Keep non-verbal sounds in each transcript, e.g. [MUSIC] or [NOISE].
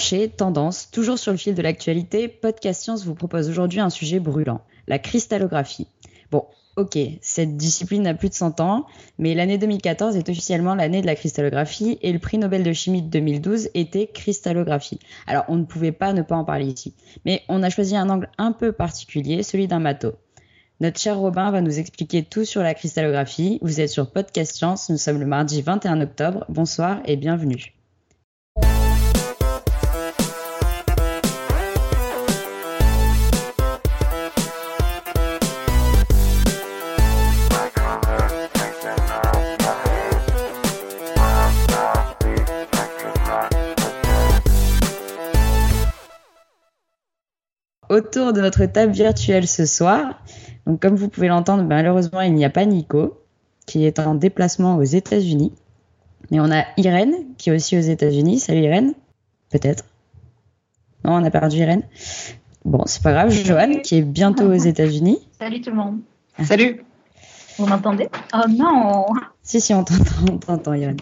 Branché, tendance, toujours sur le fil de l'actualité, Podcast Science vous propose aujourd'hui un sujet brûlant, la cristallographie. Bon, ok, cette discipline a plus de 100 ans, mais l'année 2014 est officiellement l'année de la cristallographie et le prix Nobel de chimie de 2012 était cristallographie. Alors on ne pouvait pas ne pas en parler ici, mais on a choisi un angle un peu particulier, celui d'un matos. Notre cher Robin va nous expliquer tout sur la cristallographie. Vous êtes sur Podcast Science, nous sommes le mardi 21 octobre. Bonsoir et bienvenue. Autour de notre table virtuelle ce soir. Donc, comme vous pouvez l'entendre, malheureusement, il n'y a pas Nico, qui est en déplacement aux États-Unis. Mais on a Irène, qui est aussi aux États-Unis. Salut Irène. Peut-être. Non, on a perdu Irène. Bon, c'est pas grave. Joanne, qui est bientôt aux États-Unis. Salut tout le monde. Ah. Salut. Vous m'entendez? Oh non Si, si, on t'entend, on t'entend, Irène.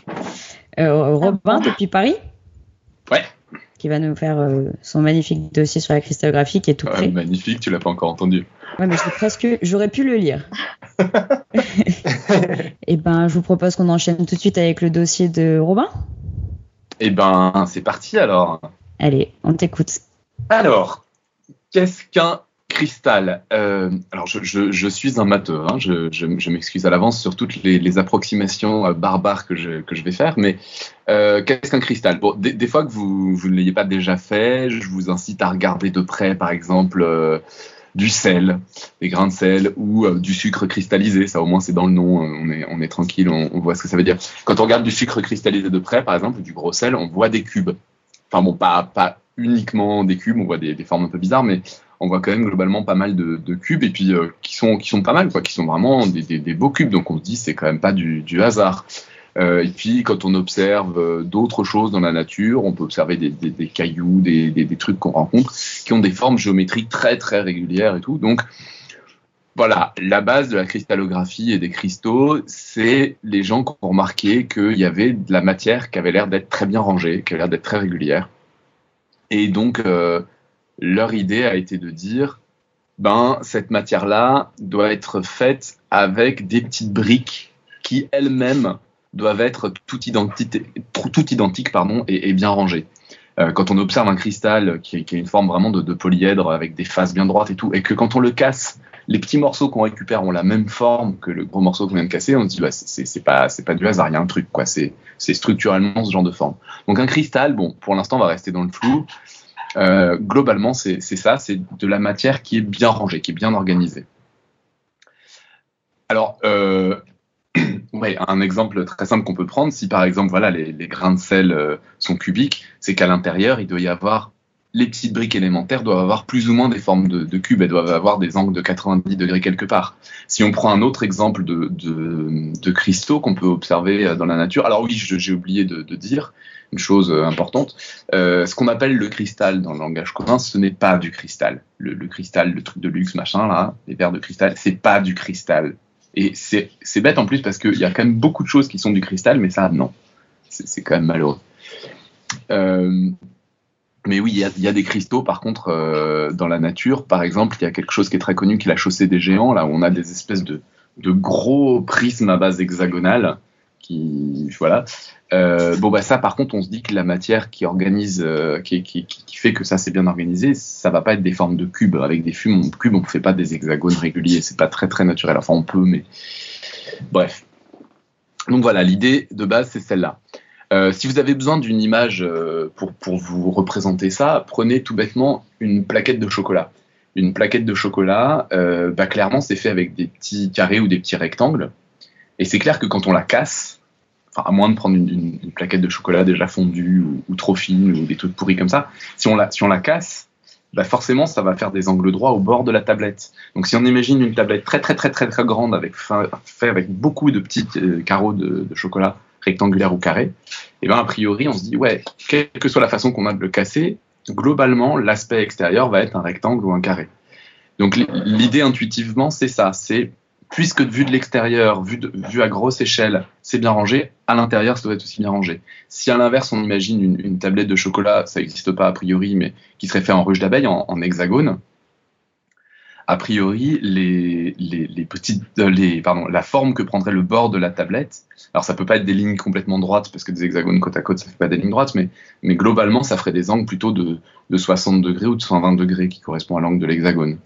Euh, Robin, depuis Paris? Qui va nous faire euh, son magnifique dossier sur la cristallographie qui est tout prêt. magnifique, tu l'as pas encore entendu. Ouais, mais presque, j'aurais pu le lire. Et [LAUGHS] eh ben, je vous propose qu'on enchaîne tout de suite avec le dossier de Robin. Et eh ben, c'est parti alors. Allez, on t'écoute. Alors, qu'est-ce qu'un cristal. Euh, alors, je, suis un matheux, hein. je, m'excuse à l'avance sur toutes les, approximations euh, barbares que je, vais faire, mais euh, qu'est-ce qu'un cristal bon, des, fois que vous, ne l'ayez pas déjà fait, je vous incite à regarder de près, par exemple, du sel, des grains de sel ou du sucre cristallisé. Ça, au moins, c'est dans le nom, on est, tranquille, on, voit ce que ça veut dire. Quand on regarde du sucre cristallisé de près, par exemple, du gros sel, on voit des cubes. Enfin, bon, pas, pas uniquement des cubes, on voit des, des formes un peu bizarres, mais on voit quand même globalement pas mal de, cubes et puis euh, qui sont qui sont pas mal quoi, qui sont vraiment des, beaux cubes. Donc on se dit c'est quand même pas du, hasard. Euh, et puis quand on observe euh, d'autres choses dans la nature, on peut observer des, cailloux, des, trucs qu'on rencontre qui ont des formes géométriques très très régulières et tout. Donc voilà, la base de la cristallographie et des cristaux, c'est les gens qui ont remarqué qu'il y avait de la matière qui avait l'air d'être très bien rangée, qui avait l'air d'être très régulière. Et donc, leur idée a été de dire, ben, cette matière-là doit être faite avec des petites briques qui elles-mêmes doivent être tout, tout identiques pardon, et, bien rangées. Euh, quand on observe un cristal qui, qui a une forme vraiment de, polyèdre avec des faces bien droites et tout, et que quand on le casse, les petits morceaux qu'on récupère ont la même forme que le gros morceau qu'on vient de casser, on se dit bah, c'est pas c'est pas du hasard, il y a un truc quoi, c'est structurellement ce genre de forme. Donc un cristal, bon, pour l'instant on va rester dans le flou. Euh, globalement, c'est ça, c'est de la matière qui est bien rangée, qui est bien organisée. Alors, euh, [CLEARS THROAT] un exemple très simple qu'on peut prendre, si par exemple, voilà, les, grains de sel euh, sont cubiques, c'est qu'à l'intérieur, il doit y avoir les petites briques élémentaires doivent avoir plus ou moins des formes de, cubes, elles doivent avoir des angles de 90 degrés quelque part. Si on prend un autre exemple de, cristaux qu'on peut observer dans la nature, alors oui, j'ai oublié de, dire, une chose euh, importante. Euh, ce qu'on appelle le cristal dans le langage commun, ce n'est pas du cristal. Le, cristal, le truc de luxe, machin, là, les verres de cristal, c'est pas du cristal. Et c'est bête en plus parce qu'il y a quand même beaucoup de choses qui sont du cristal, mais ça, non. C'est quand même malheureux. Euh, mais oui, il y, a, des cristaux, par contre, dans la nature. Par exemple, il y a quelque chose qui est très connu, qui est la chaussée des géants, là où on a des espèces de, gros prismes à base hexagonale voilà. Euh, bon bah ça par contre on se dit que la matière qui organise, euh, qui, fait que ça c'est bien organisé, ça va pas être des formes de cubes avec des fumes cubes, on ne fait pas des hexagones réguliers, c'est pas très très naturel. Enfin on peut mais bref. Donc voilà l'idée de base c'est celle-là. Euh, si vous avez besoin d'une image pour, pour vous représenter ça, prenez tout bêtement une plaquette de chocolat. Une plaquette de chocolat, bah, clairement c'est fait avec des petits carrés ou des petits rectangles. Et c'est clair que quand on la casse, à moins de prendre une, plaquette de chocolat déjà fondue ou, trop fine ou des trucs pourris comme ça, si on la, si on la casse, bah forcément ça va faire des angles droits au bord de la tablette. Donc si on imagine une tablette très très très très très grande avec fait avec beaucoup de petits euh, carreaux de, chocolat rectangulaires ou carrés, et eh ben a priori on se dit ouais, quelle que soit la façon qu'on a de le casser, globalement l'aspect extérieur va être un rectangle ou un carré. Donc l'idée intuitivement c'est ça, c'est puisque vu de l'extérieur, vu, vu, à grosse échelle, c'est bien rangé, à l'intérieur, ça doit être aussi bien rangé. Si à l'inverse, on imagine une, tablette de chocolat, ça n'existe pas a priori, mais qui serait fait en ruche d'abeille, en, hexagone, a priori, euh, la forme que prendrait le bord de la tablette, alors ça peut pas être des lignes complètement droites, parce que des hexagones côte à côte, ça fait pas des lignes droites, mais, mais globalement, ça ferait des angles plutôt de, de 60 degrés ou de 120 degrés, qui correspond à l'angle de l'hexagone.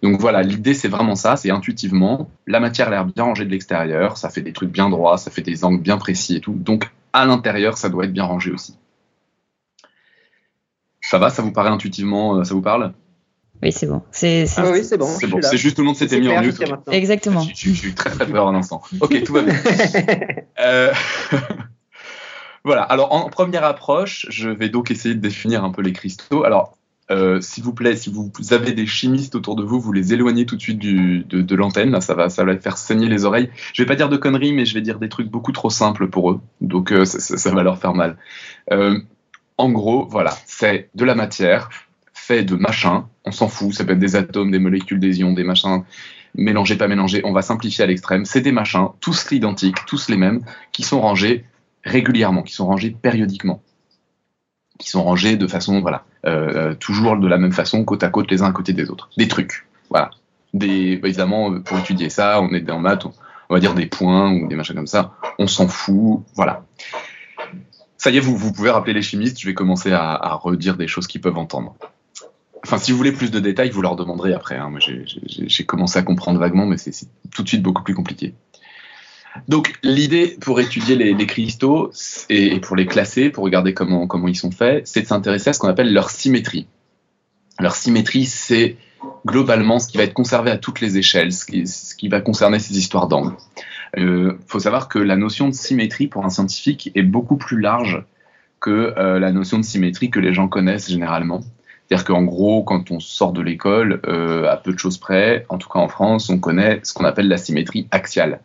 Donc voilà, l'idée c'est vraiment ça, c'est intuitivement, la matière a l'air bien rangée de l'extérieur, ça fait des trucs bien droits, ça fait des angles bien précis et tout. Donc à l'intérieur, ça doit être bien rangé aussi. Ça va, ça vous paraît intuitivement, euh, ça vous parle? Oui, c'est bon. C'est ah oui, c'est bon. C'est bon. Juste tout le monde s'était mis en mute. Exactement. J'ai eu très très peur un instant. Ok, tout va bien. [LAUGHS] euh... [LAUGHS] voilà. Alors en première approche, je vais donc essayer de définir un peu les cristaux. Alors euh, s'il vous plaît, si vous avez des chimistes autour de vous, vous les éloignez tout de suite de, l'antenne. Là, ça va, ça va faire saigner les oreilles. Je vais pas dire de conneries, mais je vais dire des trucs beaucoup trop simples pour eux. Donc, euh, ça, va leur faire mal. Euh, en gros, voilà, c'est de la matière fait de machins. On s'en fout. Ça peut être des atomes, des molécules, des ions, des machins. Mélangés, pas mélangés. On va simplifier à l'extrême. C'est des machins, tous identiques, tous les mêmes, qui sont rangés régulièrement, qui sont rangés périodiquement qui sont rangés de façon, voilà, euh, euh, toujours de la même façon, côte à côte, les uns à côté des autres. Des trucs, voilà. Des, évidemment, pour étudier ça, on est en maths, on, va dire des points ou des machins comme ça. On s'en fout, voilà. Ça y est, vous pouvez rappeler les chimistes. Je vais commencer à, redire des choses qu'ils peuvent entendre. Enfin, si vous voulez plus de détails, vous leur demanderez après. Hein. Moi, j'ai commencé à comprendre vaguement, mais c'est tout de suite beaucoup plus compliqué. Donc l'idée pour étudier les, cristaux et, pour les classer, pour regarder comment, ils sont faits, c'est de s'intéresser à ce qu'on appelle leur symétrie. Leur symétrie, c'est globalement ce qui va être conservé à toutes les échelles, ce qui, va concerner ces histoires d'angle. Il euh, faut savoir que la notion de symétrie pour un scientifique est beaucoup plus large que euh, la notion de symétrie que les gens connaissent généralement. C'est-à-dire qu'en gros, quand on sort de l'école, euh, à peu de choses près, en tout cas en France, on connaît ce qu'on appelle la symétrie axiale.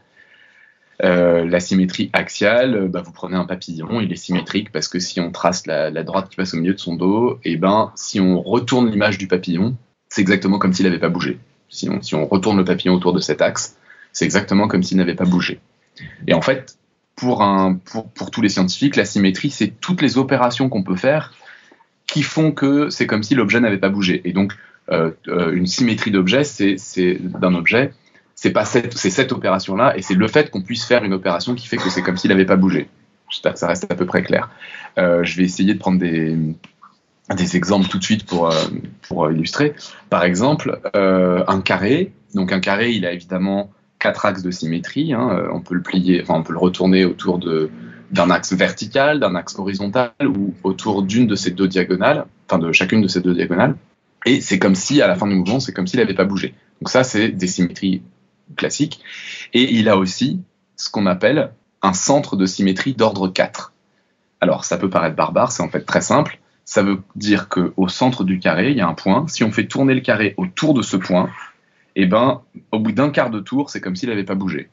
Euh, la symétrie axiale, euh, bah, vous prenez un papillon, il est symétrique parce que si on trace la, droite qui passe au milieu de son dos, et eh ben si on retourne l'image du papillon, c'est exactement comme s'il n'avait pas bougé. Si on, retourne le papillon autour de cet axe, c'est exactement comme s'il n'avait pas bougé. Et en fait, pour tous les scientifiques, la symétrie, c'est toutes les opérations qu'on peut faire qui font que c'est comme si l'objet n'avait pas bougé. Et donc, euh, une symétrie d'objet, c'est d'un objet, c'est pas cette, opération-là, et c'est le fait qu'on puisse faire une opération qui fait que c'est comme s'il n'avait pas bougé. J'espère que ça reste à peu près clair. Euh, je vais essayer de prendre des, exemples tout de suite pour, euh, illustrer. Par exemple, euh, un carré. Donc un carré, il a évidemment quatre axes de symétrie. Hein. On peut le plier, enfin on peut le retourner autour de d'un axe vertical, d'un axe horizontal ou autour d'une de ces deux diagonales, enfin de chacune de ces deux diagonales. Et c'est comme si, à la fin du mouvement, c'est comme s'il n'avait pas bougé. Donc ça, c'est des symétries classique. Et il a aussi ce qu'on appelle un centre de symétrie d'ordre 4. Alors, ça peut paraître barbare, c'est en fait très simple. Ça veut dire qu'au centre du carré, il y a un point. Si on fait tourner le carré autour de ce point, eh ben, au bout d'un quart de tour, c'est comme s'il n'avait pas bougé.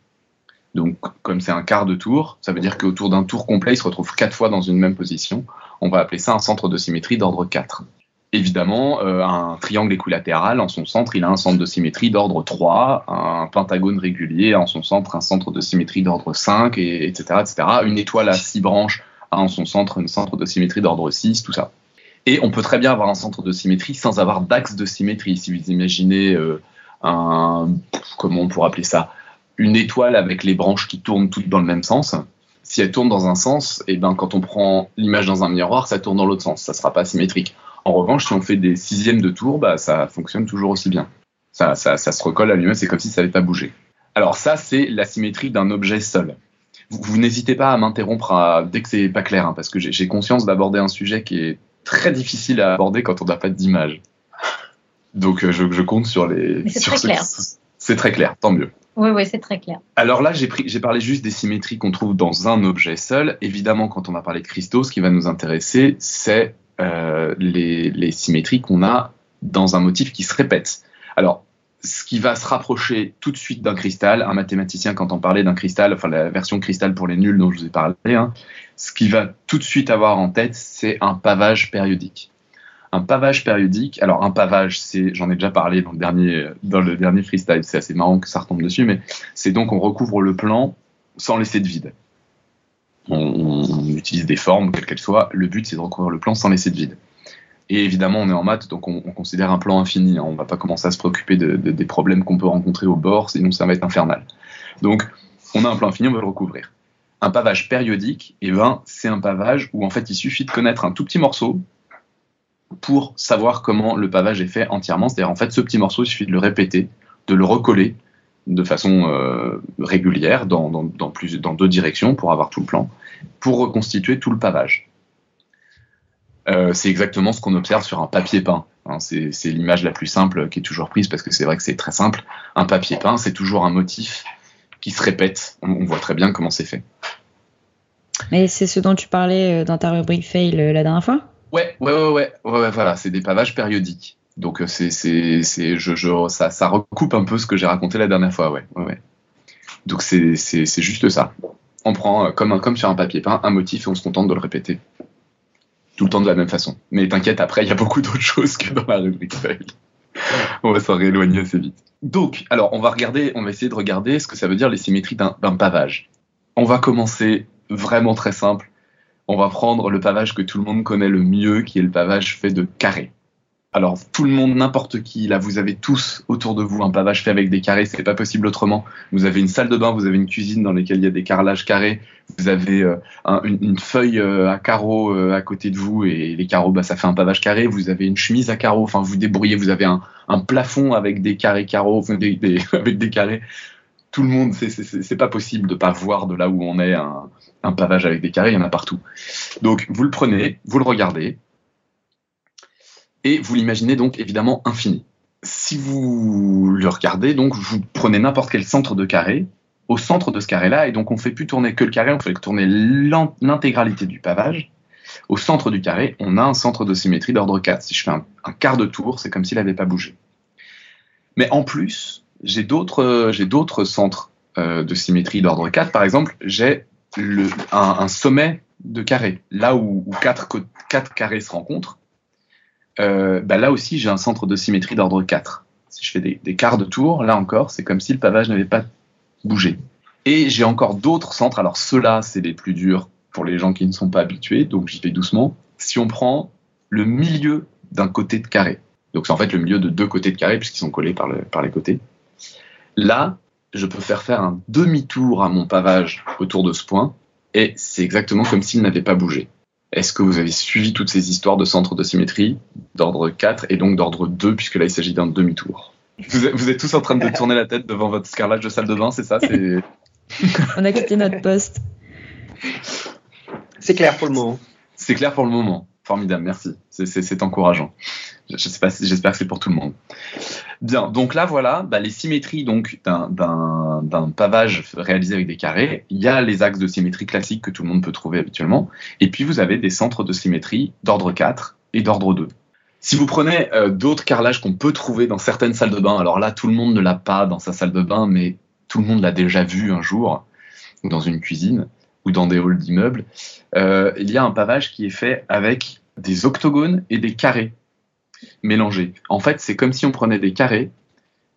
Donc, comme c'est un quart de tour, ça veut dire qu'autour d'un tour complet, il se retrouve quatre fois dans une même position. On va appeler ça un centre de symétrie d'ordre 4. Évidemment, euh, un triangle équilatéral, en son centre, il a un centre de symétrie d'ordre 3, un pentagone régulier, en son centre, un centre de symétrie d'ordre 5, et, etc., etc. Une étoile à six branches a en son centre un centre de symétrie d'ordre 6, tout ça. Et on peut très bien avoir un centre de symétrie sans avoir d'axe de symétrie. Si vous imaginez euh, un, comment on pourrait appeler ça, une étoile avec les branches qui tournent toutes dans le même sens, si elle tourne dans un sens, et eh ben quand on prend l'image dans un miroir, ça tourne dans l'autre sens, ça sera pas symétrique. En revanche, si on fait des sixièmes de tour, bah, ça fonctionne toujours aussi bien. Ça, se recolle à lui-même, c'est comme si ça n'avait pas bougé. Alors ça, c'est la symétrie d'un objet seul. Vous, n'hésitez pas à m'interrompre dès que c'est pas clair, hein, parce que j'ai conscience d'aborder un sujet qui est très difficile à aborder quand on n'a pas d'image. [LAUGHS] Donc euh, je, compte sur les. C'est très clair. C'est très clair, tant mieux. Oui, oui, c'est très clair. Alors là, j'ai parlé juste des symétries qu'on trouve dans un objet seul. Évidemment, quand on va parler de cristaux, ce qui va nous intéresser, c'est euh, les, symétries qu'on a dans un motif qui se répète. Alors, ce qui va se rapprocher tout de suite d'un cristal, un mathématicien, quand on parlait d'un cristal, enfin la version cristal pour les nuls dont je vous ai parlé, hein, ce qui va tout de suite avoir en tête, c'est un pavage périodique. Un pavage périodique, alors un pavage, c'est, j'en ai déjà parlé dans le dernier, dans le dernier freestyle, c'est assez marrant que ça retombe dessus, mais c'est donc on recouvre le plan sans laisser de vide. on, on utilise des formes, quelles qu'elles soient. Le but, c'est de recouvrir le plan sans laisser de vide. Et évidemment, on est en maths, donc on, on considère un plan infini. Hein. On va pas commencer à se préoccuper de, de, des problèmes qu'on peut rencontrer au bord, sinon ça va être infernal. Donc, on a un plan infini, on va le recouvrir. Un pavage périodique, eh ben, c'est un pavage où en fait il suffit de connaître un tout petit morceau pour savoir comment le pavage est fait entièrement. C'est-à-dire en fait ce petit morceau, il suffit de le répéter, de le recoller de façon euh, régulière dans, plus, dans deux directions pour avoir tout le plan, pour reconstituer tout le pavage. Euh, c'est exactement ce qu'on observe sur un papier peint. Hein, c'est l'image la plus simple qui est toujours prise parce que c'est vrai que c'est très simple. Un papier peint, c'est toujours un motif qui se répète. On, on voit très bien comment c'est fait. Et c'est ce dont tu parlais euh, dans ta rubrique fail la dernière fois? Ouais, ouais, ouais, ouais, ouais, voilà, c'est des pavages périodiques. Donc euh, c'est, c'est, c'est, je, je, ça, ça recoupe un peu ce que j'ai raconté la dernière fois, ouais, ouais. Donc c'est, c'est, c'est juste ça. On prend comme, un, comme sur un papier peint un motif et on se contente de le répéter tout le temps de la même façon. Mais t'inquiète, après il y a beaucoup d'autres [LAUGHS] choses que dans la rubrique fail. on va s'en rééloigner assez vite. Donc, alors on va regarder, on va essayer de regarder ce que ça veut dire les symétries d'un pavage. On va commencer vraiment très simple. On va prendre le pavage que tout le monde connaît le mieux, qui est le pavage fait de carrés. Alors tout le monde, n'importe qui, là vous avez tous autour de vous un pavage fait avec des carrés, c'est pas possible autrement. Vous avez une salle de bain, vous avez une cuisine dans laquelle il y a des carrelages carrés, vous avez euh, un, une, feuille euh, à carreaux euh, à côté de vous et les carreaux, bah, ça fait un pavage carré. Vous avez une chemise à carreaux, enfin vous débrouillez, vous avez un, plafond avec des carrés carreaux, [LAUGHS] avec des carrés. Tout le monde, c'est pas possible de pas voir de là où on est un, pavage avec des carrés, il y en a partout. Donc vous le prenez, vous le regardez, et vous l'imaginez donc évidemment infini. Si vous le regardez, donc vous prenez n'importe quel centre de carré, au centre de ce carré-là, et donc on fait plus tourner que le carré, on fait tourner l'intégralité du pavage. Au centre du carré, on a un centre de symétrie d'ordre 4. Si je fais un, un quart de tour, c'est comme s'il n'avait pas bougé. Mais en plus, j'ai d'autres j'ai d'autres centres euh, de symétrie d'ordre 4. Par exemple, j'ai un, sommet de carré, là où, où quatre, quatre carrés se rencontrent euh, bah là aussi j'ai un centre de symétrie d'ordre 4. Si je fais des, quarts de tour, là encore, c'est comme si le pavage n'avait pas bougé. Et j'ai encore d'autres centres, alors ceux-là, c'est les plus durs pour les gens qui ne sont pas habitués, donc j'y vais doucement. Si on prend le milieu d'un côté de carré, donc c'est en fait le milieu de deux côtés de carré puisqu'ils sont collés par les côtés, là, je peux faire faire un demi-tour à mon pavage autour de ce point, et c'est exactement comme s'il n'avait pas bougé. Est-ce que vous avez suivi toutes ces histoires de centres de symétrie d'ordre 4 et donc d'ordre 2, puisque là il s'agit d'un demi-tour? Vous, vous, êtes tous en train de tourner la tête devant votre scarlage de salle de bain, c'est ça? [LAUGHS] On a quitté notre poste. C'est clair pour le moment. C'est clair pour le moment. Formidable, merci. C'est encourageant. J'espère que c'est pour tout le monde. Bien, donc là voilà, bah, les symétries donc d'un pavage réalisé avec des carrés. Il y a les axes de symétrie classiques que tout le monde peut trouver habituellement, et puis vous avez des centres de symétrie d'ordre 4 et d'ordre 2. Si vous prenez euh, d'autres carrelages qu'on peut trouver dans certaines salles de bain, alors là tout le monde ne l'a pas dans sa salle de bain, mais tout le monde l'a déjà vu un jour, ou dans une cuisine, ou dans des halls d'immeubles, euh, il y a un pavage qui est fait avec des octogones et des carrés mélangés. En fait, c'est comme si on prenait des carrés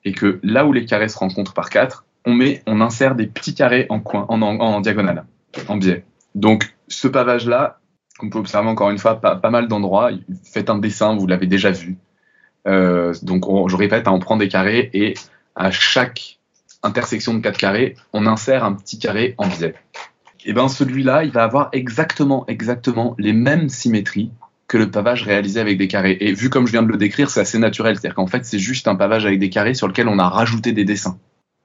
et que là où les carrés se rencontrent par quatre, on met, on insère des petits carrés en coin, en, diagonale, en biais. Donc, ce pavage-là, qu'on peut observer encore une fois, pas, mal d'endroits, faites un dessin, vous l'avez déjà vu. Euh, donc, on, je répète, hein, on prend des carrés et à chaque intersection de quatre carrés, on insère un petit carré en biais. Et ben celui-là, il va avoir exactement, exactement les mêmes symétries que le pavage réalisé avec des carrés. Et vu comme je viens de le décrire, c'est assez naturel. C'est-à-dire qu'en fait, c'est juste un pavage avec des carrés sur lequel on a rajouté des dessins.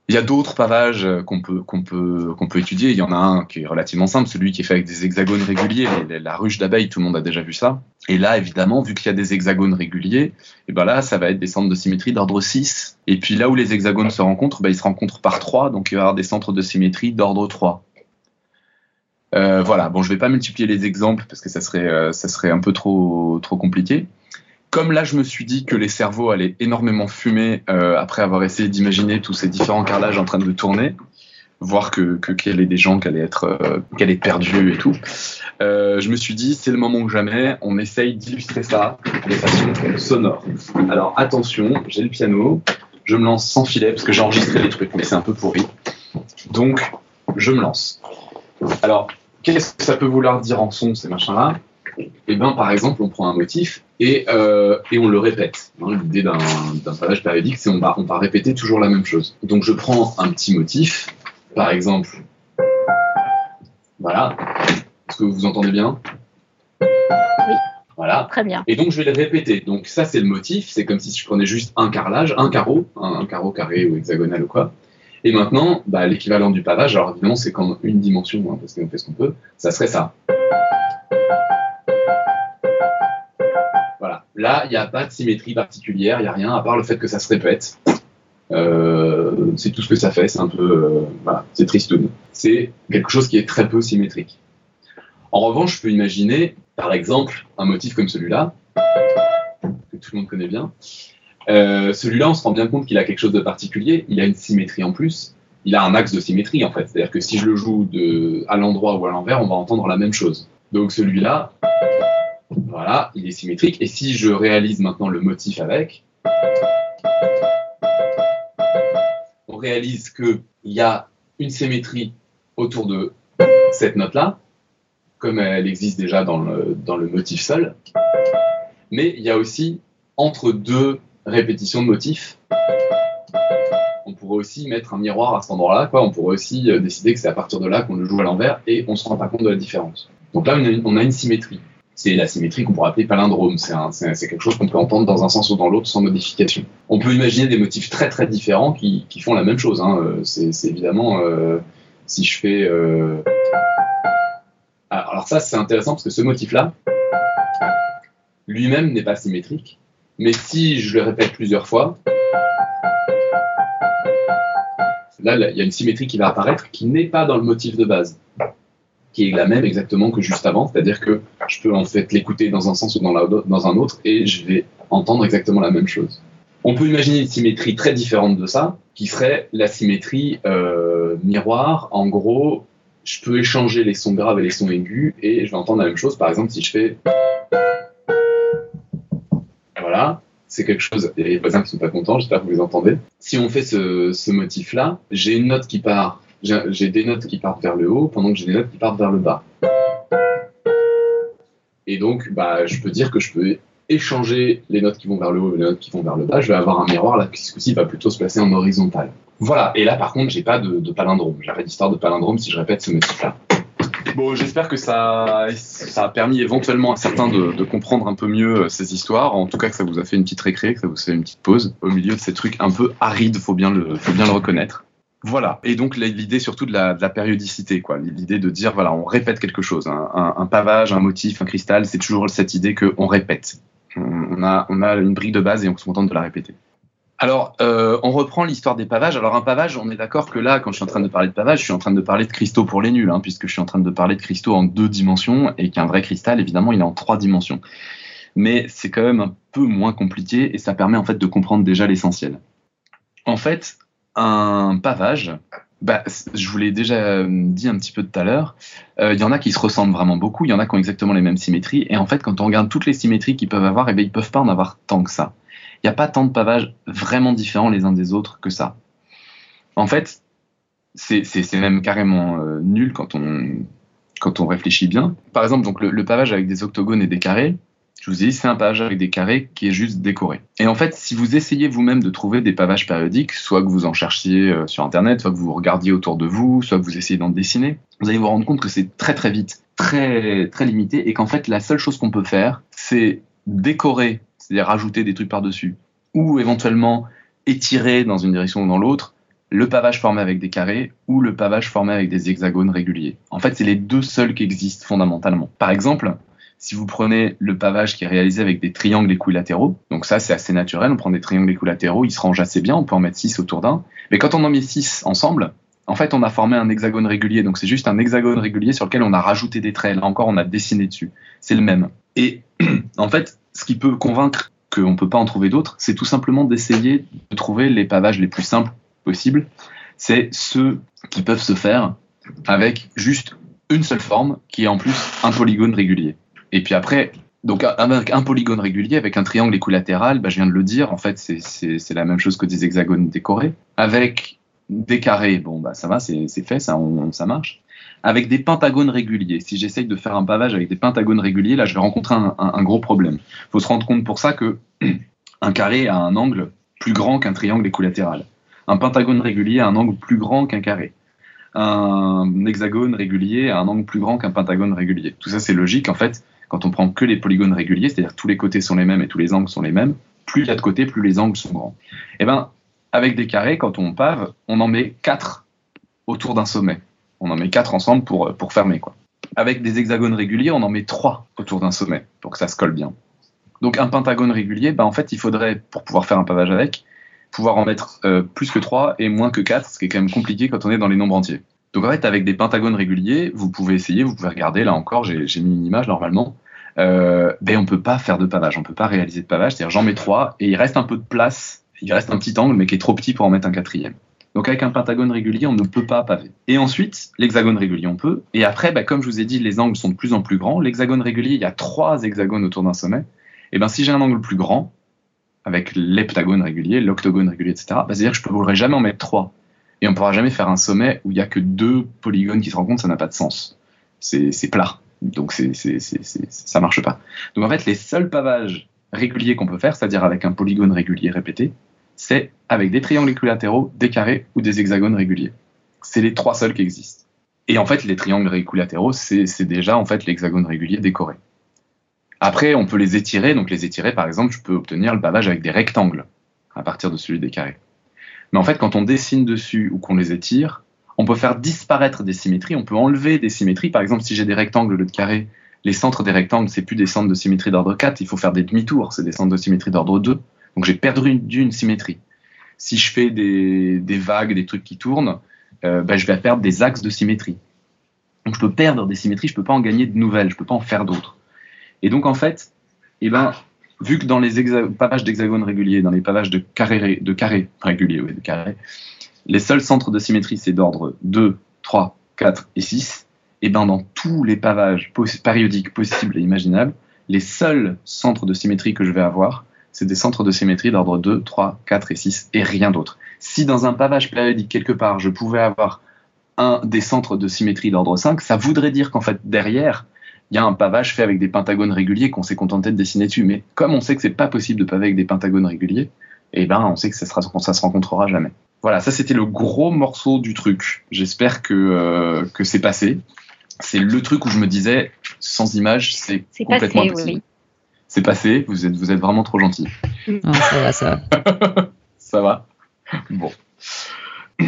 Il y a d'autres pavages qu'on peut, qu'on peut, qu'on peut étudier. Il y en a un qui est relativement simple, celui qui est fait avec des hexagones réguliers. La ruche d'abeille, tout le monde a déjà vu ça. Et là, évidemment, vu qu'il y a des hexagones réguliers, et ben là, ça va être des centres de symétrie d'ordre 6. Et puis là où les hexagones se rencontrent, ben, ils se rencontrent par 3, donc il va y avoir des centres de symétrie d'ordre 3. Euh, voilà, bon, je vais pas multiplier les exemples parce que ça serait, euh, ça serait un peu trop, trop compliqué. Comme là, je me suis dit que les cerveaux allaient énormément fumer euh, après avoir essayé d'imaginer tous ces différents carrelages en train de tourner, voir que qu'il y avait des gens qui allaient être, et tout. Je me suis dit, c'est le moment ou jamais, on essaye d'illustrer ça de façon sonore. Alors attention, j'ai le piano, je me lance sans filet parce que j'ai enregistré les trucs, mais c'est un peu pourri. Donc, je me lance. Alors, qu'est-ce que ça peut vouloir dire en son, ces machins-là? Eh bien, par exemple, on prend un motif et, euh, et on le répète. Hein, L'idée d'un d'un pavage périodique, c'est on va, on va répéter toujours la même chose. Donc, je prends un petit motif, par exemple, voilà. Est-ce que vous entendez bien? Oui. Voilà. Très bien. Et donc, je vais le répéter. Donc, ça, c'est le motif. C'est comme si je prenais juste un carrelage, un carreau, un, un carreau carré ou hexagonal ou quoi. Et maintenant, bah, l'équivalent du pavage, alors évidemment, c'est qu'en une dimension, hein, parce qu'on fait ce qu'on peut, ça serait ça. Voilà. Là, il n'y a pas de symétrie particulière, il n'y a rien, à part le fait que ça se répète. Euh, c'est tout ce que ça fait, c'est un peu. euh, voilà, c'est tristoun. C'est quelque chose qui est très peu symétrique. En revanche, je peux imaginer, par exemple, un motif comme celui-là, que tout le monde connaît bien. Euh, celui-là, on se rend bien compte qu'il a quelque chose de particulier. Il a une symétrie en plus. Il a un axe de symétrie en fait. C'est-à-dire que si je le joue à l'endroit ou à l'envers, on va entendre la même chose. Donc celui-là, voilà, il est symétrique. Et si je réalise maintenant le motif avec, on réalise qu'il y a une symétrie autour de cette note-là, comme elle existe déjà dans le, dans le motif seul. Mais il y a aussi entre deux répétitions de motifs, on pourrait aussi mettre un miroir à cet endroit-là. Quoi. On pourrait aussi euh, décider que c'est à partir de là qu'on le joue à l'envers et on se rend pas compte de la différence. Donc là, on a une, symétrie. C'est la symétrie qu'on pourrait appeler palindrome. C'est quelque chose qu'on peut entendre dans un sens ou dans l'autre sans modification. On peut imaginer des motifs très très différents qui, font la même chose. Hein. Euh, C'est évidemment euh, si je fais. Alors alors ça, c'est intéressant parce que ce motif-là, lui-même n'est pas symétrique. Mais si je le répète plusieurs fois, là, il y a une symétrie qui va apparaître qui n'est pas dans le motif de base, qui est la même exactement que juste avant, c'est-à-dire que je peux en fait l'écouter dans un sens ou dans, un autre et je vais entendre exactement la même chose. On peut imaginer une symétrie très différente de ça, qui serait la symétrie euh, miroir. En gros, je peux échanger les sons graves et les sons aigus et je vais entendre la même chose. Par exemple, si je fais c'est quelque chose. Il y a les voisins qui sont pas contents, j'espère que vous les entendez. Si on fait ce, motif-là, j'ai une note qui part, j'ai des notes qui partent vers le haut, pendant que j'ai des notes qui partent vers le bas. Et donc, bah, je peux dire que je peux échanger les notes qui vont vers le haut et les notes qui vont vers le bas. Je vais avoir un miroir là qui ce coup-ci va plutôt se placer en horizontal. Voilà. Et là, par contre, j'ai pas de, de palindrome. J'ai pas d'histoire de palindrome si je répète ce motif-là. Bon, j'espère que ça, ça a permis éventuellement à certains de, de comprendre un peu mieux euh, ces histoires. En tout cas, que ça vous a fait une petite récré, que ça vous a fait une petite pause au milieu de ces trucs un peu arides, faut bien le, faut bien le reconnaître. Voilà. Et donc l'idée surtout de la, de la périodicité, quoi. L'idée de dire voilà, on répète quelque chose, un, un- un pavage, un motif, un cristal, c'est toujours cette idée que on répète. On, on a, on a une brique de base et on se contente de la répéter. Alors, euh, on reprend l'histoire des pavages. Alors, un pavage, on est d'accord que là, quand je suis en train de parler de pavage, je suis en train de parler de cristaux pour les nuls, hein, puisque je suis en train de parler de cristaux en deux dimensions et qu'un vrai cristal, évidemment, il est en trois dimensions. Mais c'est quand même un peu moins compliqué et ça permet en fait de comprendre déjà l'essentiel. En fait, un pavage, bah, je vous l'ai déjà euh, dit un petit peu tout à l'heure, euh, il y en a qui se ressemblent vraiment beaucoup, il y en a qui ont exactement les mêmes symétries, et en fait, quand on regarde toutes les symétries qu'ils peuvent avoir, eh bien, ils peuvent pas en avoir tant que ça. Il n'y a pas tant de pavages vraiment différents les uns des autres que ça. En fait, c'est même carrément euh, nul quand on, quand on réfléchit bien. Par exemple, donc le, le pavage avec des octogones et des carrés, je vous ai dit, c'est un pavage avec des carrés qui est juste décoré. Et en fait, si vous essayez vous-même de trouver des pavages périodiques, soit que vous en cherchiez euh, sur Internet, soit que vous regardiez autour de vous, soit que vous essayez d'en dessiner, vous allez vous rendre compte que c'est très très vite, très très limité, et qu'en fait, la seule chose qu'on peut faire, c'est décorer, c'est-à-dire rajouter des trucs par-dessus, ou éventuellement étirer dans une direction ou dans l'autre, le pavage formé avec des carrés ou le pavage formé avec des hexagones réguliers. En fait, c'est les deux seuls qui existent fondamentalement. Par exemple, si vous prenez le pavage qui est réalisé avec des triangles équilatéraux, donc ça c'est assez naturel, on prend des triangles équilatéraux, ils se rangent assez bien, on peut en mettre 6 autour d'un, mais quand on en met 6 ensemble, en fait on a formé un hexagone régulier, donc c'est juste un hexagone régulier sur lequel on a rajouté des traits, là encore on a dessiné dessus, c'est le même. Et [CLEARS THROAT] en fait, ce qui peut convaincre qu'on ne peut pas en trouver d'autres, c'est tout simplement d'essayer de trouver les pavages les plus simples possibles, c'est ceux qui peuvent se faire avec juste une seule forme, qui est en plus un polygone régulier. Et puis après, donc avec un polygone régulier, avec un triangle équilatéral, bah, je viens de le dire, en fait c'est- la même chose que des hexagones décorés. Avec des carrés, bon bah ça va, c'est fait, ça, on- ça marche. Avec des pentagones réguliers. Si j'essaye de faire un pavage avec des pentagones réguliers, là, je vais rencontrer un, gros problème. Il faut se rendre compte pour ça que [CLEARS THROAT] un carré a un angle plus grand qu'un triangle équilatéral. Un pentagone régulier a un angle plus grand qu'un carré. Un hexagone régulier a un angle plus grand qu'un pentagone régulier. Tout ça, c'est logique. En fait, quand on prend que les polygones réguliers, c'est-à-dire tous les côtés sont les mêmes et tous les angles sont les mêmes, plus il y a de côtés, plus les angles sont grands. Eh ben, avec des carrés, quand on pave, on en met quatre autour d'un sommet. On en met quatre ensemble pour, pour fermer. Quoi. Avec des hexagones réguliers, on en met trois autour d'un sommet pour que ça se colle bien. Donc un pentagone régulier, ben, en fait, il faudrait, pour pouvoir faire un pavage avec, pouvoir en mettre euh, plus que trois et moins que quatre, ce qui est quand même compliqué quand on est dans les nombres entiers. Donc en fait, avec des pentagones réguliers, vous pouvez essayer, vous pouvez regarder, là encore, j'ai mis une image normalement, euh, ben on peut pas faire de pavage, on peut pas réaliser de pavage, c'est-à-dire j'en mets trois et il reste un peu de place il reste un petit angle, mais qui est trop petit pour en mettre un quatrième. Donc avec un pentagone régulier, on ne peut pas paver. Et ensuite, l'hexagone régulier, on peut. Et après, bah, comme je vous ai dit, les angles sont de plus en plus grands. L'hexagone régulier, il y a trois hexagones autour d'un sommet. Et ben si j'ai un angle plus grand, avec l'heptagone régulier, l'octogone régulier, etc., bah, c'est-à-dire que je ne pourrais jamais en mettre trois. Et on ne pourra jamais faire un sommet où il n'y a que deux polygones qui se rencontrent, ça n'a pas de sens. C'est plat. Donc c'est, ça marche pas. Donc en fait, les seuls pavages réguliers qu'on peut faire, c'est-à-dire avec un polygone régulier répété, c'est avec des triangles équilatéraux, des carrés ou des hexagones réguliers. C'est les trois seuls qui existent. Et en fait, les triangles équilatéraux, c'est déjà en fait l'hexagone régulier décoré. Après, on peut les étirer. Donc les étirer, par exemple, je peux obtenir le pavage avec des rectangles à partir de celui des carrés. Mais en fait, quand on dessine dessus ou qu'on les étire, on peut faire disparaître des symétries, on peut enlever des symétries. Par exemple, si j'ai des rectangles de carrés, les centres des rectangles, c'est plus des centres de symétrie d'ordre 4, il faut faire des demi-tours, c'est des centres de symétrie d'ordre 2. Donc j'ai perdu d'une symétrie. Si je fais des, vagues, des trucs qui tournent, euh, ben, je vais perdre des axes de symétrie. Donc je peux perdre des symétries, je peux pas en gagner de nouvelles, je peux pas en faire d'autres. Et donc en fait, eh ben, vu que dans les pavages d'hexagones réguliers, dans les pavages de carrés, réguliers, de carrés, les seuls centres de symétrie c'est d'ordre 2, 3, 4 et 6, et ben dans tous les pavages périodiques possibles et imaginables, les seuls centres de symétrie que je vais avoir, c'est des centres de symétrie d'ordre 2, 3, 4 et 6 et rien d'autre. Si dans un pavage périodique quelque part, je pouvais avoir un des centres de symétrie d'ordre 5, ça voudrait dire qu'en fait derrière, il y a un pavage fait avec des pentagones réguliers qu'on s'est contenté de dessiner dessus. Mais comme on sait que c'est pas possible de paver avec des pentagones réguliers, eh ben on sait que ça, sera, ça se rencontrera jamais. Voilà, ça c'était le gros morceau du truc. J'espère que, euh, que c'est passé. C'est le truc où je me disais, sans image, c'est complètement passé, impossible. Oui c'est passé, vous êtes, vous êtes vraiment trop gentil. ça va, ça va. [LAUGHS] ça va Bon. [CLEARS THROAT]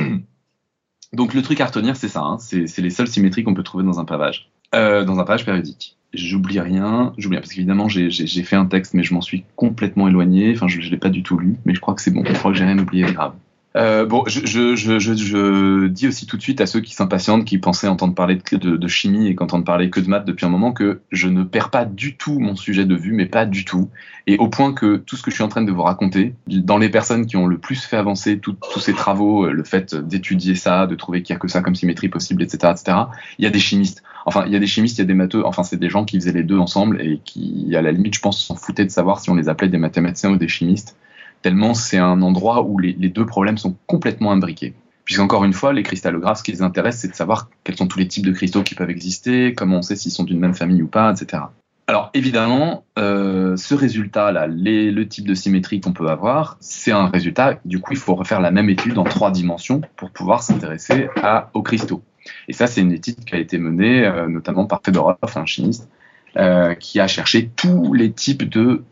Donc le truc à retenir, c'est ça, hein. c'est les seules symétries qu'on peut trouver dans un pavage, euh, dans un pavage périodique. J'oublie rien, j'oublie parce qu'évidemment j'ai fait un texte, mais je m'en suis complètement éloigné. Enfin, je, ne l'ai pas du tout lu, mais je crois que c'est bon. Je crois que j'ai rien oublié, grave. Euh, bon, je, je, je, je, dis aussi tout de suite à ceux qui s'impatientent, qui pensaient entendre parler de, chimie et qu'entendent parler que de maths depuis un moment, que je ne perds pas du tout mon sujet de vue, mais pas du tout. Et au point que tout ce que je suis en train de vous raconter, dans les personnes qui ont le plus fait avancer tous ces travaux, euh, le fait d'étudier ça, de trouver qu'il y a que ça comme symétrie possible, etc., etc., il y a des chimistes. Enfin, il y a des chimistes, il y a des matheux. Enfin, c'est des gens qui faisaient les deux ensemble et qui, à la limite, je pense, s'en foutaient de savoir si on les appelait des mathématiciens ou des chimistes tellement c'est un endroit où les, deux problèmes sont complètement imbriqués. Puisqu'encore une fois, les cristallographes, ce qui les intéresse, c'est de savoir quels sont tous les types de cristaux qui peuvent exister, comment on sait s'ils sont d'une même famille ou pas, etc. Alors évidemment, euh, ce résultat-là, le type de symétrie qu'on peut avoir, c'est un résultat, du coup il faut refaire la même étude en trois dimensions pour pouvoir s'intéresser aux cristaux. Et ça, c'est une étude qui a été menée euh, notamment par Fedorov, un chimiste, euh, qui a cherché tous les types de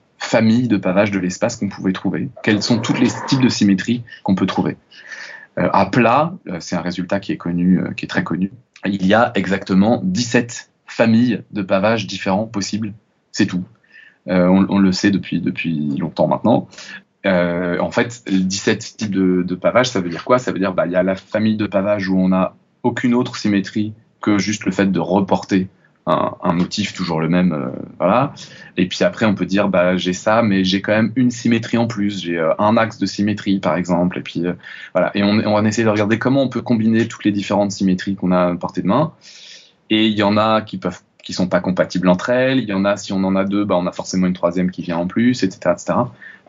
de pavages de l'espace qu'on pouvait trouver, quels sont tous les types de symétries qu'on peut trouver. Euh, à plat, euh, c'est un résultat qui est connu, euh, qui est très connu. Il y a exactement 17 familles de pavages différents possibles. C'est tout. On, le sait depuis, depuis longtemps maintenant. en fait, 17 types de, de pavages, ça veut dire quoi? Ça veut dire bah y a la famille de pavages où on n'a aucune autre symétrie que juste le fait de reporter un, motif toujours le même, euh, voilà. Et puis après, on peut dire, bah j'ai ça, mais j'ai quand même une symétrie en plus. J'ai euh, un axe de symétrie, par exemple. Et puis euh, voilà. Et on, va essayer de regarder comment on peut combiner toutes les différentes symétries qu'on a à portée de main. Et il y en a qui peuvent, qui sont pas compatibles entre elles. Il y en a, si on en a deux, bah on a forcément une troisième qui vient en plus, etc., etc.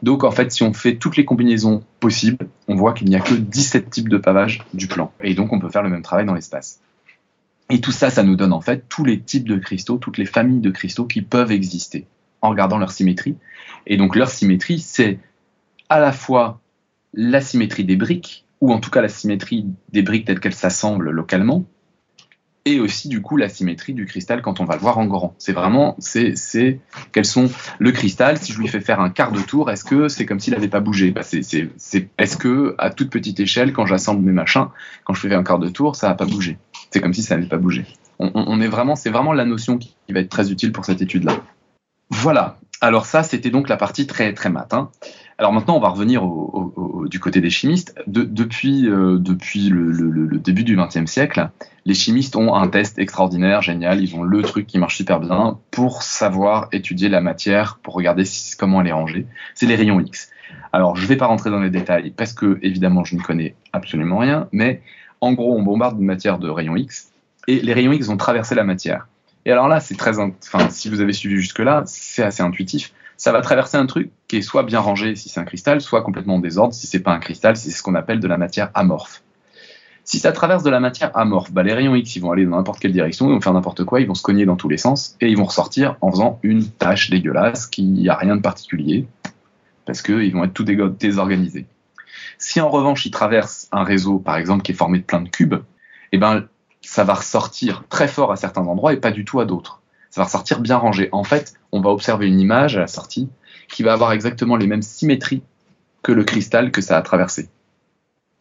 Donc en fait, si on fait toutes les combinaisons possibles, on voit qu'il n'y a que 17 types de pavages du plan. Et donc on peut faire le même travail dans l'espace. Et tout ça, ça nous donne en fait tous les types de cristaux, toutes les familles de cristaux qui peuvent exister en regardant leur symétrie. Et donc leur symétrie, c'est à la fois la symétrie des briques, ou en tout cas la symétrie des briques telles qu'elles s'assemblent localement, et aussi du coup la symétrie du cristal quand on va le voir en grand. C'est vraiment, c'est, c'est, quels sont le cristal. Si je lui fais faire un quart de tour, est-ce que c'est comme s'il n'avait pas bougé? Bah c'est, c'est, Est-ce que à toute petite échelle, quand j'assemble mes machins, quand je fais un quart de tour, ça n'a pas bougé? C'est comme si ça n'avait pas bougé. On, est vraiment, c'est vraiment la notion qui, va être très utile pour cette étude-là. Voilà. Alors ça, c'était donc la partie très très matin. Alors maintenant, on va revenir du côté des chimistes. depuis euh, depuis le, début du XXe siècle, les chimistes ont un test extraordinaire, génial. Ils ont le truc qui marche super bien pour savoir étudier la matière, pour regarder comment elle est rangée. C'est les rayons X. Alors, je ne vais pas rentrer dans les détails parce que, évidemment, je ne connais absolument rien, mais en gros, on bombarde une matière de rayons X et les rayons X vont traverser la matière. Et alors là, c'est très, enfin, si vous avez suivi jusque-là, c'est assez intuitif ça va traverser un truc qui est soit bien rangé si c'est un cristal, soit complètement en désordre si c'est pas un cristal, c'est ce qu'on appelle de la matière amorphe. Si ça traverse de la matière amorphe, bah les rayons X ils vont aller dans n'importe quelle direction, ils vont faire n'importe quoi, ils vont se cogner dans tous les sens et ils vont ressortir en faisant une tâche dégueulasse qui n'y a rien de particulier parce qu'ils vont être tout désorganisés. Si en revanche ils traversent un réseau par exemple qui est formé de plein de cubes, eh ben ça va ressortir très fort à certains endroits et pas du tout à d'autres ça va ressortir bien rangé. En fait, on va observer une image à la sortie qui va avoir exactement les mêmes symétries que le cristal que ça a traversé.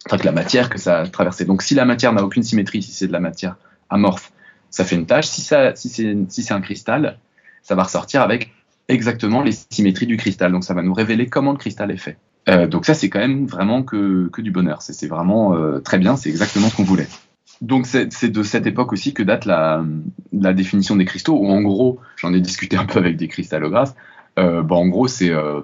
Enfin, que la matière que ça a traversé. Donc, si la matière n'a aucune symétrie, si c'est de la matière amorphe, ça fait une tâche. Si, si c'est si un cristal, ça va ressortir avec exactement les symétries du cristal. Donc, ça va nous révéler comment le cristal est fait. Euh, donc, ça, c'est quand même vraiment que, que du bonheur. C'est vraiment euh, très bien. C'est exactement ce qu'on voulait donc c'est de cette époque aussi que date la, définition des cristaux, où en gros, j'en ai discuté un peu avec des cristallographes, euh, bah, en gros c'est euh,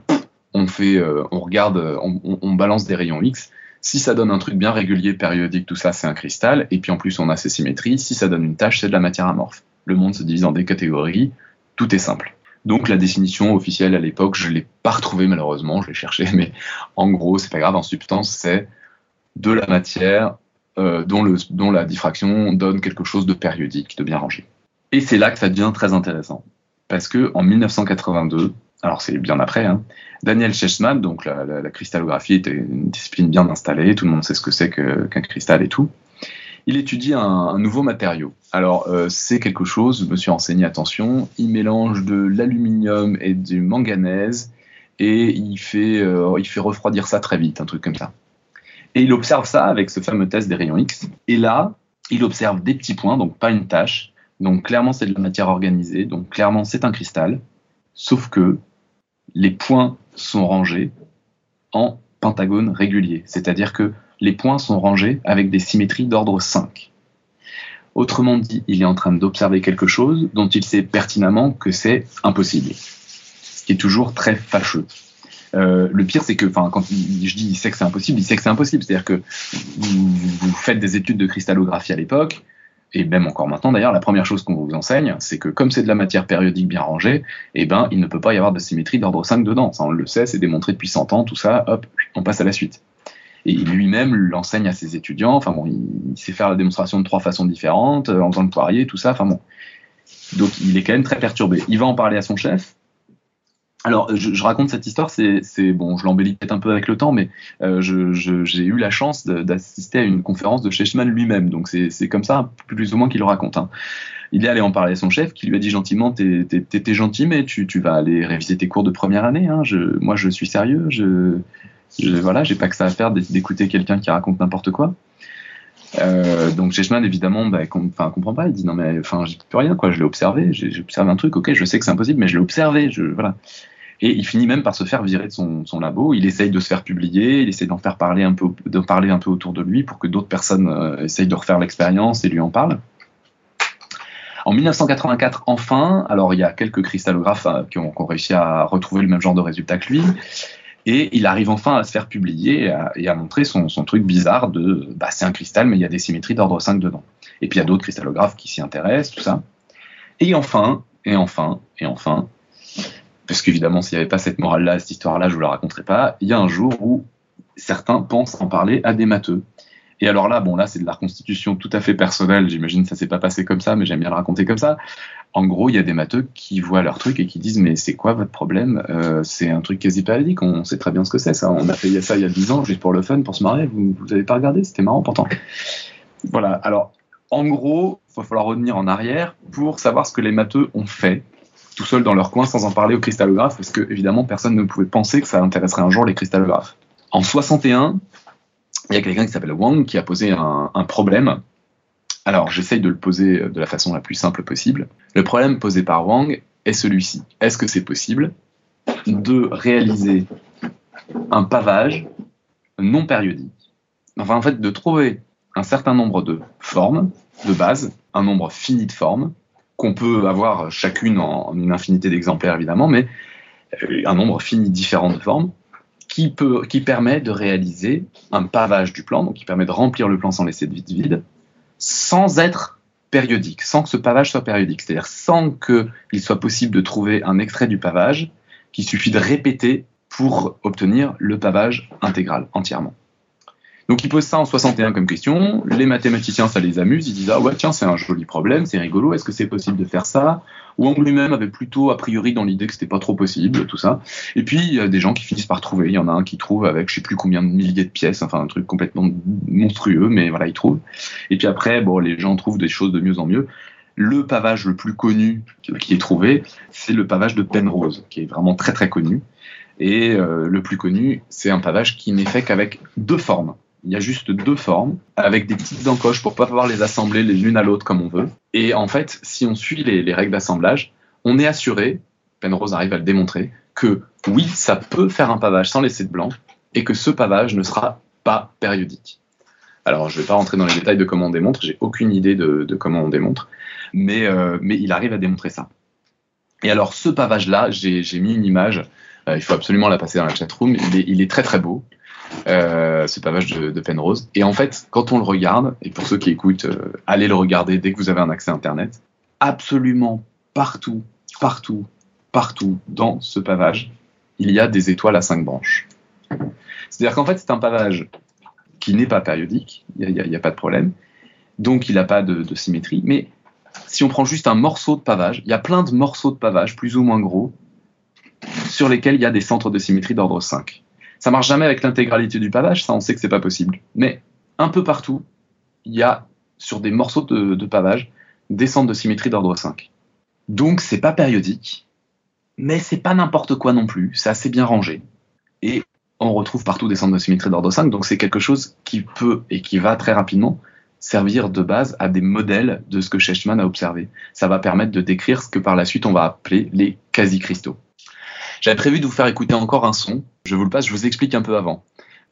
on fait, euh, on regarde, on, balance des rayons X, si ça donne un truc bien régulier, périodique, tout ça c'est un cristal, et puis en plus on a ses symétries, si ça donne une tâche c'est de la matière amorphe. Le monde se divise en des catégories, tout est simple. Donc la définition officielle à l'époque, je l'ai pas retrouvée malheureusement, je l'ai cherché, [LAUGHS] mais en gros c'est pas grave, en substance c'est de la matière euh, dont, la diffraction donne quelque chose de périodique, de bien rangé. Et c'est là que ça devient très intéressant. Parce que en 1982, alors c'est bien après, hein, Daniel Schechman, donc la, cristallographie était une discipline bien installée, tout le monde sait ce que c'est qu'un cristal et tout. Il étudie un, nouveau matériau. Alors euh, c'est quelque chose, je me suis renseigné, attention, il mélange de l'aluminium et du manganèse et il fait, euh, il fait refroidir ça très vite, un truc comme ça. Et il observe ça avec ce fameux test des rayons X. Et là, il observe des petits points, donc pas une tache. Donc clairement, c'est de la matière organisée. Donc clairement, c'est un cristal. Sauf que les points sont rangés en pentagones réguliers. C'est-à-dire que les points sont rangés avec des symétries d'ordre 5. Autrement dit, il est en train d'observer quelque chose dont il sait pertinemment que c'est impossible. Ce qui est toujours très fâcheux. Euh, le pire, c'est que, quand je dis il sait que c'est impossible, il sait que c'est impossible. C'est-à-dire que vous, faites des études de cristallographie à l'époque, et même encore maintenant d'ailleurs, la première chose qu'on vous enseigne, c'est que comme c'est de la matière périodique bien rangée, eh ben, il ne peut pas y avoir de symétrie d'ordre 5 dedans. Ça, on le sait, c'est démontré depuis 100 ans, tout ça, hop, on passe à la suite. Et lui-même l'enseigne à ses étudiants. Enfin bon, il, sait faire la démonstration de trois façons différentes, euh, en faisant le poirier, tout ça. Enfin bon. Donc il est quand même très perturbé. Il va en parler à son chef, alors, je, raconte cette histoire, c'est bon, je l'embellis peut-être un peu avec le temps, mais euh, j'ai eu la chance d'assister à une conférence de Sheshman lui-même, donc c'est comme ça, plus ou moins qu'il le raconte. Hein. Il est allé en parler à son chef, qui lui a dit gentiment, t'es gentil, mais tu, vas aller réviser tes cours de première année. Hein. Moi, je suis sérieux, je voilà, j'ai pas que ça à faire d'écouter quelqu'un qui raconte n'importe quoi. Euh, donc Sheshman évidemment bah, enfin comprend pas. Il dit non mais enfin j'ai plus rien quoi. Je l'ai observé. J'ai observé un truc. Ok je sais que c'est impossible mais je l'ai observé. Je voilà. Et il finit même par se faire virer de son, labo. Il essaye de se faire publier, il essaye d'en faire parler un peu, parler un peu autour de lui pour que d'autres personnes euh, essayent de refaire l'expérience et lui en parlent. En 1984, enfin, alors il y a quelques cristallographes euh, qui, ont, réussi à retrouver le même genre de résultat que lui, et il arrive enfin à se faire publier et à, montrer son, truc bizarre de bah, c'est un cristal, mais il y a des symétries d'ordre 5 dedans. Et puis il y a d'autres cristallographes qui s'y intéressent, tout ça. Et enfin, et enfin, et enfin, parce qu'évidemment, s'il n'y avait pas cette morale-là, cette histoire-là, je ne vous la raconterai pas. Il y a un jour où certains pensent en parler à des matheux. Et alors là, bon là c'est de la reconstitution tout à fait personnelle, j'imagine que ça s'est pas passé comme ça, mais j'aime bien le raconter comme ça. En gros, il y a des matheux qui voient leur truc et qui disent mais c'est quoi votre problème euh, C'est un truc quasi périodique, on sait très bien ce que c'est ça. On a fait ça il y a 10 ans juste pour le fun, pour se marrer. Vous vous avez pas regardé C'était marrant pourtant. Voilà. Alors en gros, il va falloir revenir en arrière pour savoir ce que les matheux ont fait tout seuls dans leur coin sans en parler aux cristallographes parce que évidemment personne ne pouvait penser que ça intéresserait un jour les cristallographes. En 61, il y a quelqu'un qui s'appelle Wang qui a posé un, un problème alors, j'essaye de le poser de la façon la plus simple possible. Le problème posé par Wang est celui-ci. Est-ce que c'est possible de réaliser un pavage non périodique? Enfin, en fait, de trouver un certain nombre de formes de base, un nombre fini de formes, qu'on peut avoir chacune en une infinité d'exemplaires évidemment, mais euh, un nombre fini différent de formes, qui, qui permet de réaliser un pavage du plan, donc qui permet de remplir le plan sans laisser de vide vide, sans être périodique, sans que ce pavage soit périodique, c'est-à-dire sans qu'il soit possible de trouver un extrait du pavage qu'il suffit de répéter pour obtenir le pavage intégral, entièrement. Donc il pose ça en 61 comme question, les mathématiciens ça les amuse, ils disent ah ouais tiens c'est un joli problème, c'est rigolo, est-ce que c'est possible de faire ça? Wang lui-même avait plutôt a priori dans l'idée que c'était pas trop possible, tout ça. Et puis il y a des gens qui finissent par trouver, il y en a un qui trouve avec je sais plus combien de milliers de pièces, enfin un truc complètement monstrueux, mais voilà il trouve. Et puis après bon les gens trouvent des choses de mieux en mieux. Le pavage le plus connu qui est trouvé, c'est le pavage de Penrose, qui est vraiment très très connu. Et euh, le plus connu, c'est un pavage qui n'est fait qu'avec deux formes il y a juste deux formes avec des petites encoches pour pas pouvoir les assembler les l'une à l'autre comme on veut. Et en fait, si on suit les, règles d'assemblage, on est assuré, Penrose arrive à le démontrer, que oui, ça peut faire un pavage sans laisser de blanc et que ce pavage ne sera pas périodique. Alors, je ne vais pas rentrer dans les détails de comment on démontre, j'ai aucune idée de, comment on démontre, mais, euh, mais il arrive à démontrer ça. Et alors, ce pavage-là, j'ai mis une image, euh, il faut absolument la passer dans la chatroom, il est, il est très très beau. Euh, ce pavage de, Penrose. Et en fait, quand on le regarde, et pour ceux qui écoutent, euh, allez le regarder dès que vous avez un accès Internet, absolument partout, partout, partout dans ce pavage, il y a des étoiles à cinq branches. C'est-à-dire qu'en fait, c'est un pavage qui n'est pas périodique, il n'y a, pas de problème, donc il n'a pas de, de symétrie, mais si on prend juste un morceau de pavage, il y a plein de morceaux de pavage, plus ou moins gros, sur lesquels il y a des centres de symétrie d'ordre 5. Ça marche jamais avec l'intégralité du pavage, ça on sait que c'est pas possible. Mais un peu partout, il y a sur des morceaux de, pavage des centres de symétrie d'ordre 5. Donc c'est pas périodique, mais c'est pas n'importe quoi non plus, c'est assez bien rangé. Et on retrouve partout des centres de symétrie d'ordre 5, donc c'est quelque chose qui peut et qui va très rapidement servir de base à des modèles de ce que Shechtman a observé. Ça va permettre de décrire ce que par la suite on va appeler les quasi-cristaux. J'avais prévu de vous faire écouter encore un son. Je vous le passe, je vous explique un peu avant.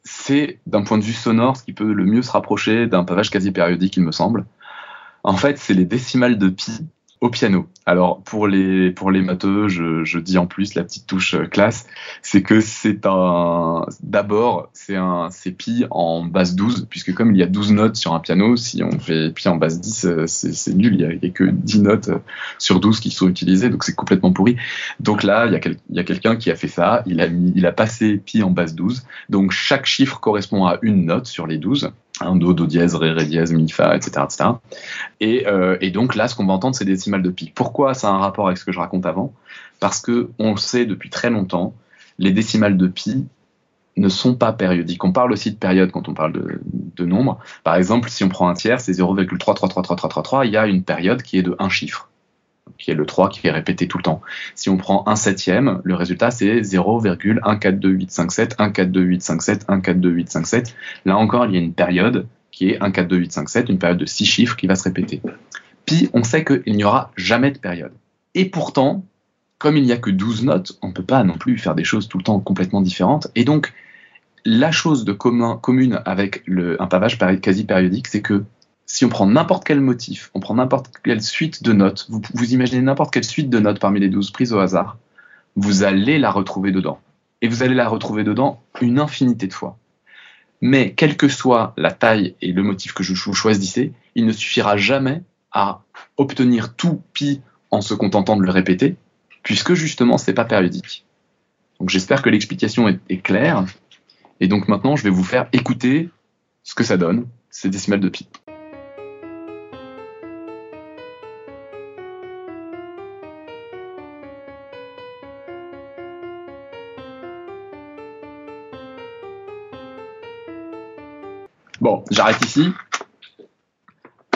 C'est, d'un point de vue sonore, ce qui peut le mieux se rapprocher d'un pavage quasi périodique, il me semble. En fait, c'est les décimales de pi au piano. Alors pour les pour les matheux, je, je dis en plus la petite touche euh, classe, c'est que c'est un d'abord c'est un c'est pi en base 12 puisque comme il y a 12 notes sur un piano, si on fait pi en base 10 euh, c'est nul, il y, a, il y, a, que 10 notes euh, sur 12 qui sont utilisées donc c'est complètement pourri. Donc là, il y a, quel, il y a quelqu'un qui a fait ça, il a mis il a passé pi en base 12. Donc chaque chiffre correspond à une note sur les 12 un do, do dièse, ré, ré dièse, mi, fa, etc. etc. Et, euh, et donc là, ce qu'on va entendre, c'est décimales de pi. Pourquoi ça a un rapport avec ce que je raconte avant? Parce que on sait depuis très longtemps, les décimales de pi ne sont pas périodiques. On parle aussi de période quand on parle de, de nombre. Par exemple, si on prend un tiers, c'est 0,33333333, il y a une période qui est de un chiffre qui est le 3 qui est répété tout le temps. Si on prend un septième, le résultat c'est 0,142857, 142857, 142857. Là encore, il y a une période qui est 142857, une période de 6 chiffres qui va se répéter. Puis on sait qu'il n'y aura jamais de période. Et pourtant, comme il n'y a que 12 notes, on ne peut pas non plus faire des choses tout le temps complètement différentes. Et donc, la chose de commun, commune avec un pavage quasi périodique, c'est que si on prend n'importe quel motif, on prend n'importe quelle suite de notes, vous, imaginez n'importe quelle suite de notes parmi les 12 prises au hasard, vous allez la retrouver dedans. Et vous allez la retrouver dedans une infinité de fois. Mais quelle que soit la taille et le motif que je choisissais, il ne suffira jamais à obtenir tout pi en se contentant de le répéter, puisque justement c'est pas périodique. Donc j'espère que l'explication est, est claire. Et donc maintenant je vais vous faire écouter ce que ça donne ces décimales de pi. J'arrête ici.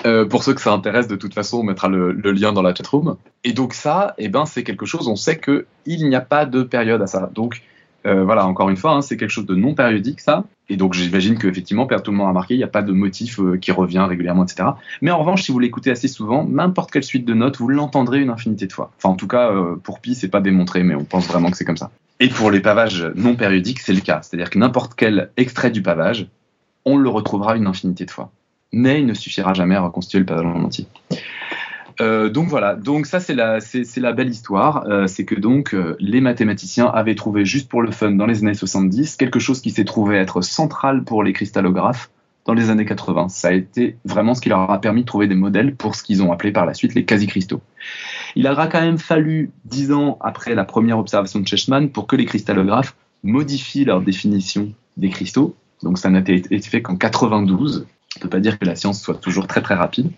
Euh, pour ceux que ça intéresse, de toute façon, on mettra le, lien dans la chatroom. Et donc ça, eh ben, c'est quelque chose, on sait qu'il n'y a pas de période à ça. Donc euh, voilà, encore une fois, hein, c'est quelque chose de non périodique, ça. Et donc j'imagine qu'effectivement, Tout le monde a marqué, il n'y a pas de motif euh, qui revient régulièrement, etc. Mais en revanche, si vous l'écoutez assez souvent, n'importe quelle suite de notes, vous l'entendrez une infinité de fois. Enfin, en tout cas, pour Pi, c'est pas démontré, mais on pense vraiment que c'est comme ça. Et pour les pavages non périodiques, c'est le cas. C'est-à-dire que n'importe quel extrait du pavage, on le retrouvera une infinité de fois mais il ne suffira jamais à reconstituer le pavage en entier. Donc voilà, donc ça c'est la, c'est, la belle histoire, euh, c'est que donc euh, les mathématiciens avaient trouvé juste pour le fun dans les années 70 quelque chose qui s'est trouvé être central pour les cristallographes dans les années 80. Ça a été vraiment ce qui leur a permis de trouver des modèles pour ce qu'ils ont appelé par la suite les quasi-cristaux. Il aura quand même fallu dix ans après la première observation de Chessman pour que les cristallographes modifient leur définition des cristaux. Donc ça n'a été fait qu'en 92 on peut pas dire que la science soit toujours très très rapide.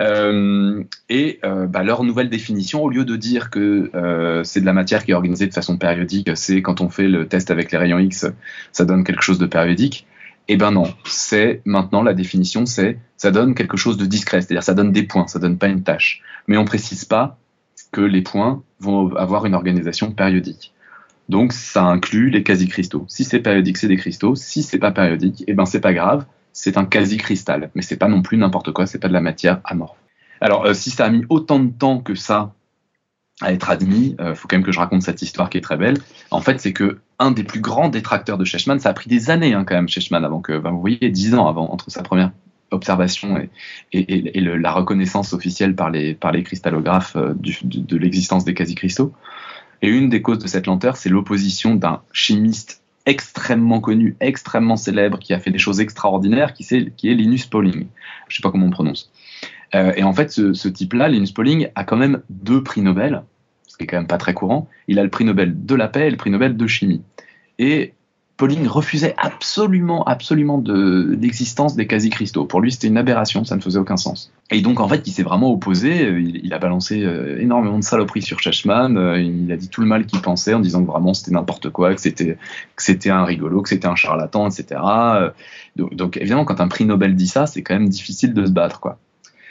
Euh, et euh, bah, leur nouvelle définition, au lieu de dire que euh, c'est de la matière qui est organisée de façon périodique, c'est quand on fait le test avec les rayons X, ça donne quelque chose de périodique. Eh ben non, c'est maintenant la définition, c'est ça donne quelque chose de discret, c'est-à-dire ça donne des points, ça donne pas une tâche. Mais on précise pas que les points vont avoir une organisation périodique. Donc ça inclut les quasi-cristaux. Si c'est périodique, c'est des cristaux. Si c'est pas périodique, eh ben c'est pas grave c'est un quasi-cristal, mais c'est pas non plus n'importe quoi, c'est pas de la matière amorphe. Alors, euh, si ça a mis autant de temps que ça à être admis, euh, faut quand même que je raconte cette histoire qui est très belle. En fait, c'est que un des plus grands détracteurs de Sheshman, ça a pris des années hein, quand même, Sheshman, avant que, ben, vous voyez, dix ans avant, entre sa première observation et, et, la reconnaissance officielle par les, par les cristallographes euh, de, de l'existence des quasi-cristaux. Et une des causes de cette lenteur, c'est l'opposition d'un chimiste extrêmement connu, extrêmement célèbre, qui a fait des choses extraordinaires, qui, est, Linus Pauling. Je sais pas comment on prononce. Euh, et en fait, ce, type-là, Linus Pauling, a quand même deux prix Nobel, ce qui est quand même pas très courant. Il a le prix Nobel de la paix et le prix Nobel de chimie. Et Pauling refusait absolument, absolument de l'existence des quasi-cristaux. Pour lui, c'était une aberration, ça ne faisait aucun sens. Et donc, en fait, il s'est vraiment opposé. Il, a balancé euh, énormément de saloperies sur Chashman. Euh, il a dit tout le mal qu'il pensait en disant que vraiment c'était n'importe quoi, que c'était que c'était un rigolo, que c'était un charlatan, etc. Donc, donc, évidemment, quand un prix Nobel dit ça, c'est quand même difficile de se battre, quoi.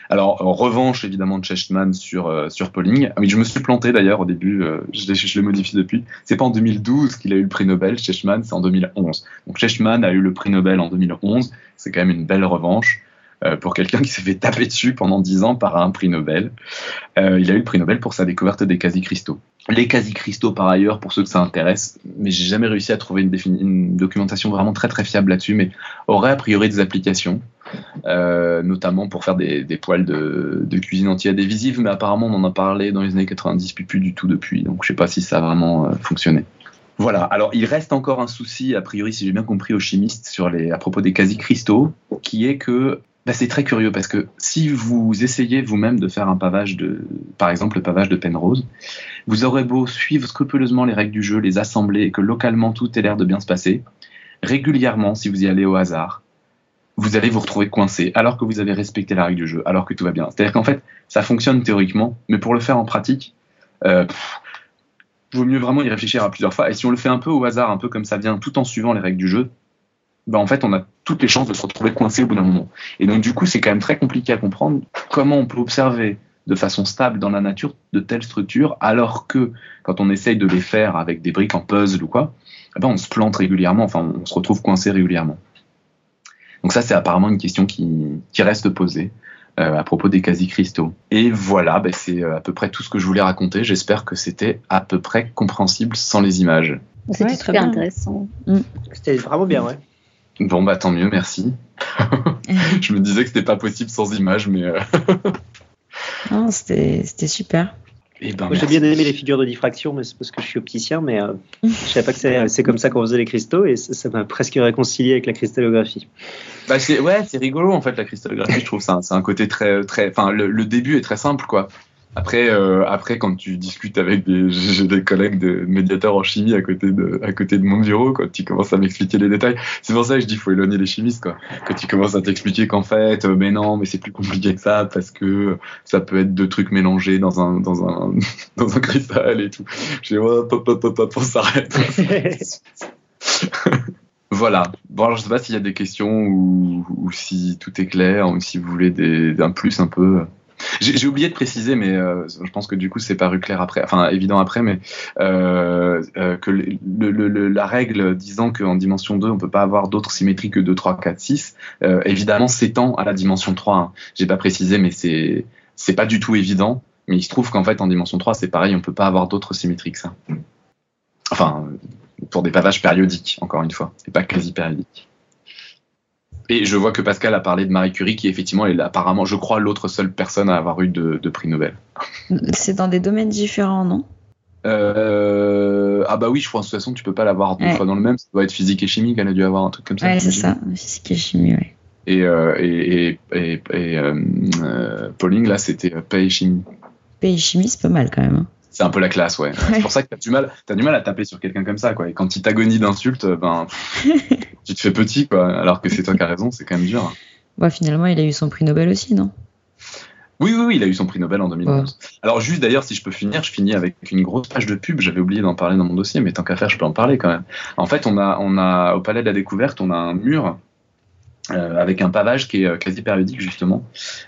Alors, en revanche, évidemment, de Cheshman sur, euh, sur Pauling. Ah oui, je me suis planté d'ailleurs au début, euh, je, je l'ai modifié depuis. C'est pas en 2012 qu'il a eu le prix Nobel, Cheshman, c'est en 2011. Donc Cheshman a eu le prix Nobel en 2011, c'est quand même une belle revanche. Euh, pour quelqu'un qui s'est fait taper dessus pendant 10 ans par un prix Nobel. Euh, il a eu le prix Nobel pour sa découverte des quasi-cristaux. Les quasi-cristaux, par ailleurs, pour ceux que ça intéresse, mais j'ai jamais réussi à trouver une, documentation vraiment très très fiable là-dessus, mais auraient a priori des applications, euh, notamment pour faire des, poils de, cuisine anti-adhésive, mais apparemment on en a parlé dans les années 90, puis plus du tout depuis, donc je sais pas si ça a vraiment fonctionné. Voilà. Alors, il reste encore un souci, a priori, si j'ai bien compris, aux chimistes sur les, à propos des quasi-cristaux, qui est que bah, c'est très curieux parce que si vous essayez vous-même de faire un pavage de, par exemple le pavage de Penrose, vous aurez beau suivre scrupuleusement les règles du jeu, les assembler et que localement tout ait l'air de bien se passer, régulièrement, si vous y allez au hasard, vous allez vous retrouver coincé alors que vous avez respecté la règle du jeu, alors que tout va bien. C'est-à-dire qu'en fait, ça fonctionne théoriquement, mais pour le faire en pratique, euh, vaut mieux vraiment y réfléchir à plusieurs fois. Et si on le fait un peu au hasard, un peu comme ça vient, tout en suivant les règles du jeu, ben en fait, on a toutes les chances de se retrouver coincé au bout d'un moment. Et donc, du coup, c'est quand même très compliqué à comprendre comment on peut observer de façon stable dans la nature de telles structures, alors que quand on essaye de les faire avec des briques en puzzle ou quoi, eh ben on se plante régulièrement, enfin, on se retrouve coincé régulièrement. Donc ça, c'est apparemment une question qui, qui reste posée euh, à propos des quasi-cristaux. Et voilà, ben c'est euh, à peu près tout ce que je voulais raconter. J'espère que c'était à peu près compréhensible sans les images. C'était très super intéressant. Mm. C'était vraiment bien, ouais. Bon, bah tant mieux, merci. [LAUGHS] je me disais que c'était pas possible sans images, mais. Euh, [LAUGHS] non, c'était super. Eh ben, j'ai bien aimé les figures de diffraction, mais c'est parce que je suis opticien, mais euh, je savais pas que c'est comme ça qu'on faisait les cristaux et ça m'a presque réconcilié avec la cristallographie. Bah ouais, c'est rigolo en fait la cristallographie, je trouve ça. C'est un côté très très. Enfin, le, début est très simple quoi. Après, euh, après, quand tu discutes avec des, j'ai [LAUGHS] des collègues de médiateurs en chimie à côté de, à côté de mon bureau, quand tu commences à m'expliquer les détails, c'est pour ça que je dis faut éloigner les chimistes, quoi. Quand tu commences à t'expliquer qu'en fait, euh, mais non, mais c'est plus compliqué que ça parce que ça peut être deux trucs mélangés dans un, dans un, [LAUGHS] dans un cristal et tout. Je dis, oh, pop, pop, pop, pop, on s'arrête. [LAUGHS] voilà. Bon, je sais pas s'il y a des questions ou, ou si tout est clair ou si vous voulez des, d'un plus un peu. J'ai oublié de préciser, mais euh, je pense que du coup c'est paru clair après, enfin évident après, mais euh, euh, que la règle disant qu'en dimension 2 on peut pas avoir d'autres symétries que 2, 3, 4, 6, évidemment s'étend à la dimension 3. Hein. J'ai pas précisé, mais c'est c'est pas du tout évident. Mais il se trouve qu'en fait en dimension 3 c'est pareil, on peut pas avoir d'autres symétries que ça. Enfin, pour des pavages périodiques, encore une fois, et pas quasi périodiques. Et je vois que Pascal a parlé de Marie Curie, qui effectivement est apparemment, je crois, l'autre seule personne à avoir eu de, prix Nobel. C'est dans des domaines différents, non? Euh, Ah bah oui, je crois de toute façon tu peux pas l'avoir deux fois dans le même. Ça doit être physique et chimie qu'elle a dû avoir un truc comme ça. Ouais, c'est ça, physique et chimie, ouais. Et, euh, et, et, et euh, Pauling, là, c'était paix et chimie. Paix et chimie, c'est pas mal quand même. C'est un peu la classe, ouais. C'est pour ça que t'as du mal, as du mal à taper sur quelqu'un comme ça, quoi. Et quand il t'agonie d'insultes, ben, [LAUGHS] tu te fais petit, quoi. Alors que c'est toi qui as raison, c'est quand même dur. Bah, finalement, il a eu son prix Nobel aussi, non? Oui, oui, oui, il a eu son prix Nobel en 2011. Alors juste d'ailleurs, si je peux finir, je finis avec une grosse page de pub. J'avais oublié d'en parler dans mon dossier, mais tant qu'à faire, je peux en parler quand même. En fait, on a, on a au Palais de la Découverte, on a un mur euh, avec un pavage qui est euh, quasi périodique justement.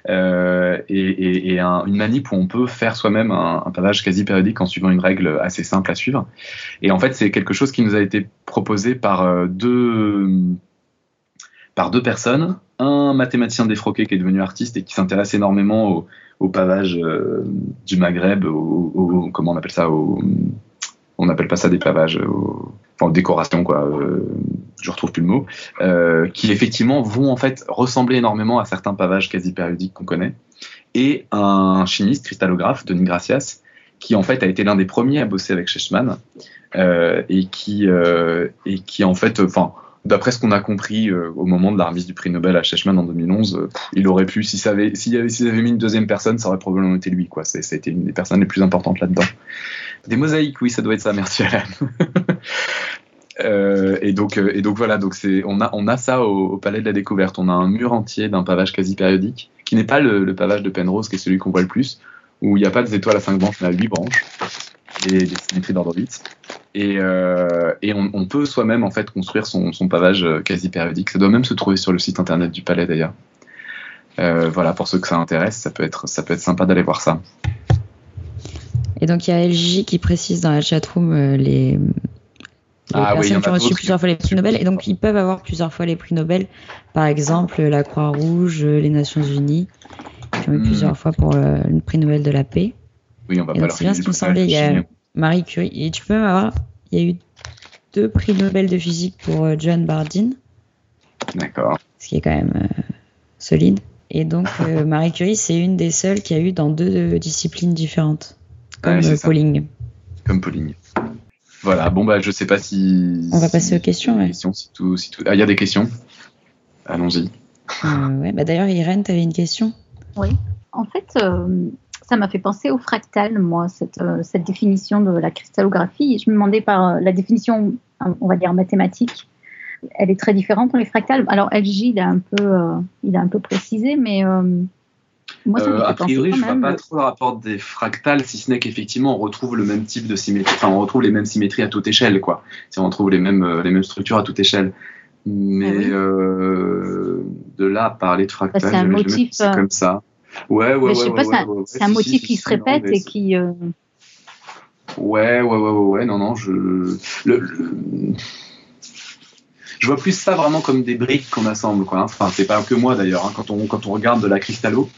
Euh, et, et, et un, une manip où on peut faire soi-même un, pavage quasi périodique en suivant une règle assez simple à suivre. Et en fait c'est quelque chose qui nous a été proposé par deux par deux personnes. Un mathématicien défroqué qui est devenu artiste et qui s'intéresse énormément au, au pavage du Maghreb au, comment on appelle ça on n'appelle pas ça des pavages enfin décoration quoi euh, je retrouve plus le mot, euh, qui effectivement vont en fait ressembler énormément à certains pavages quasi périodiques qu'on connaît, et un chimiste cristallographe, Denis Gracias, qui en fait a été l'un des premiers à bosser avec Sheshman, euh, et qui euh, et qui en fait, enfin d'après ce qu'on a compris euh, au moment de la remise du prix Nobel à Sheshman en 2011, euh, il aurait pu, s'il avait, s'il avait, avait, mis une deuxième personne, ça aurait probablement été lui, quoi. C'est, ça a été une des personnes les plus importantes là-dedans. Des mosaïques, oui, ça doit être ça, merci Alain. [LAUGHS] Euh, et donc, euh, et donc voilà, donc c'est, on a, on a ça au, Palais de la Découverte. On a un mur entier d'un pavage quasi périodique, qui n'est pas le, pavage de Penrose, qui est celui qu'on voit le plus, où il n'y a pas des étoiles à 5 branches, mais à 8 branches, et des symétries d'ordre-bits. Et, euh, et on, peut soi-même en fait construire son, son, pavage quasi périodique. Ça doit même se trouver sur le site internet du Palais d'ailleurs. Voilà, pour ceux que ça intéresse, ça peut être, ça peut être sympa d'aller voir ça. Et donc il y a LJ qui précise dans la chatroom les ah, personnes oui, qui ont reçu plusieurs fois les prix Nobel et donc ils peuvent avoir plusieurs fois les prix Nobel. Par exemple, la Croix-Rouge, les Nations Unies, qui ont eu hmm. plusieurs fois pour le, euh, le, prix Nobel de la paix. Oui, on va et pas C'est bien ce qui me semblait. Il y a Marie Curie et tu peux même avoir. Il y a eu deux prix Nobel de physique pour euh, John Bardeen. D'accord. Ce qui est quand même euh, solide. Et donc euh, [LAUGHS] Marie Curie, c'est une des seules qui a eu dans deux disciplines différentes, comme ouais, Pauling. Comme Pauling. Voilà, bon bah je sais pas si. On va passer aux questions. Ouais. Questions, si tout, si tout... Ah, il y a des questions. Allons-y. Euh, ouais, bah d'ailleurs Irène, tu avais une question. Oui. En fait, euh, ça m'a fait penser au fractal, moi, cette, euh, cette définition de la cristallographie. Je me demandais par euh, la définition, on va dire mathématique. Elle est très différente dans les fractales. Alors LJ, il a un peu, euh, il a un peu précisé, mais moi, euh, a priori, je ne vois pas trop le rapport des fractales, si ce n'est qu'effectivement, on retrouve le même type de symétrie, enfin, on retrouve les mêmes symétries à toute échelle, quoi. Si on retrouve les mêmes, euh, les mêmes structures à toute échelle. Mais ah oui. euh, de là à parler de fractales, bah, c'est un motif euh, comme ça. Ouais, ouais, ouais. ouais, c'est un, motif si, qui si, se répète non, et qui. Euh... Ouais, ouais, ouais, ouais, non, non, je. Le, le... Je vois plus ça vraiment comme des briques qu'on assemble, quoi. Hein. Enfin, c'est pas que moi d'ailleurs. Hein. Quand on quand on regarde de la cristallo,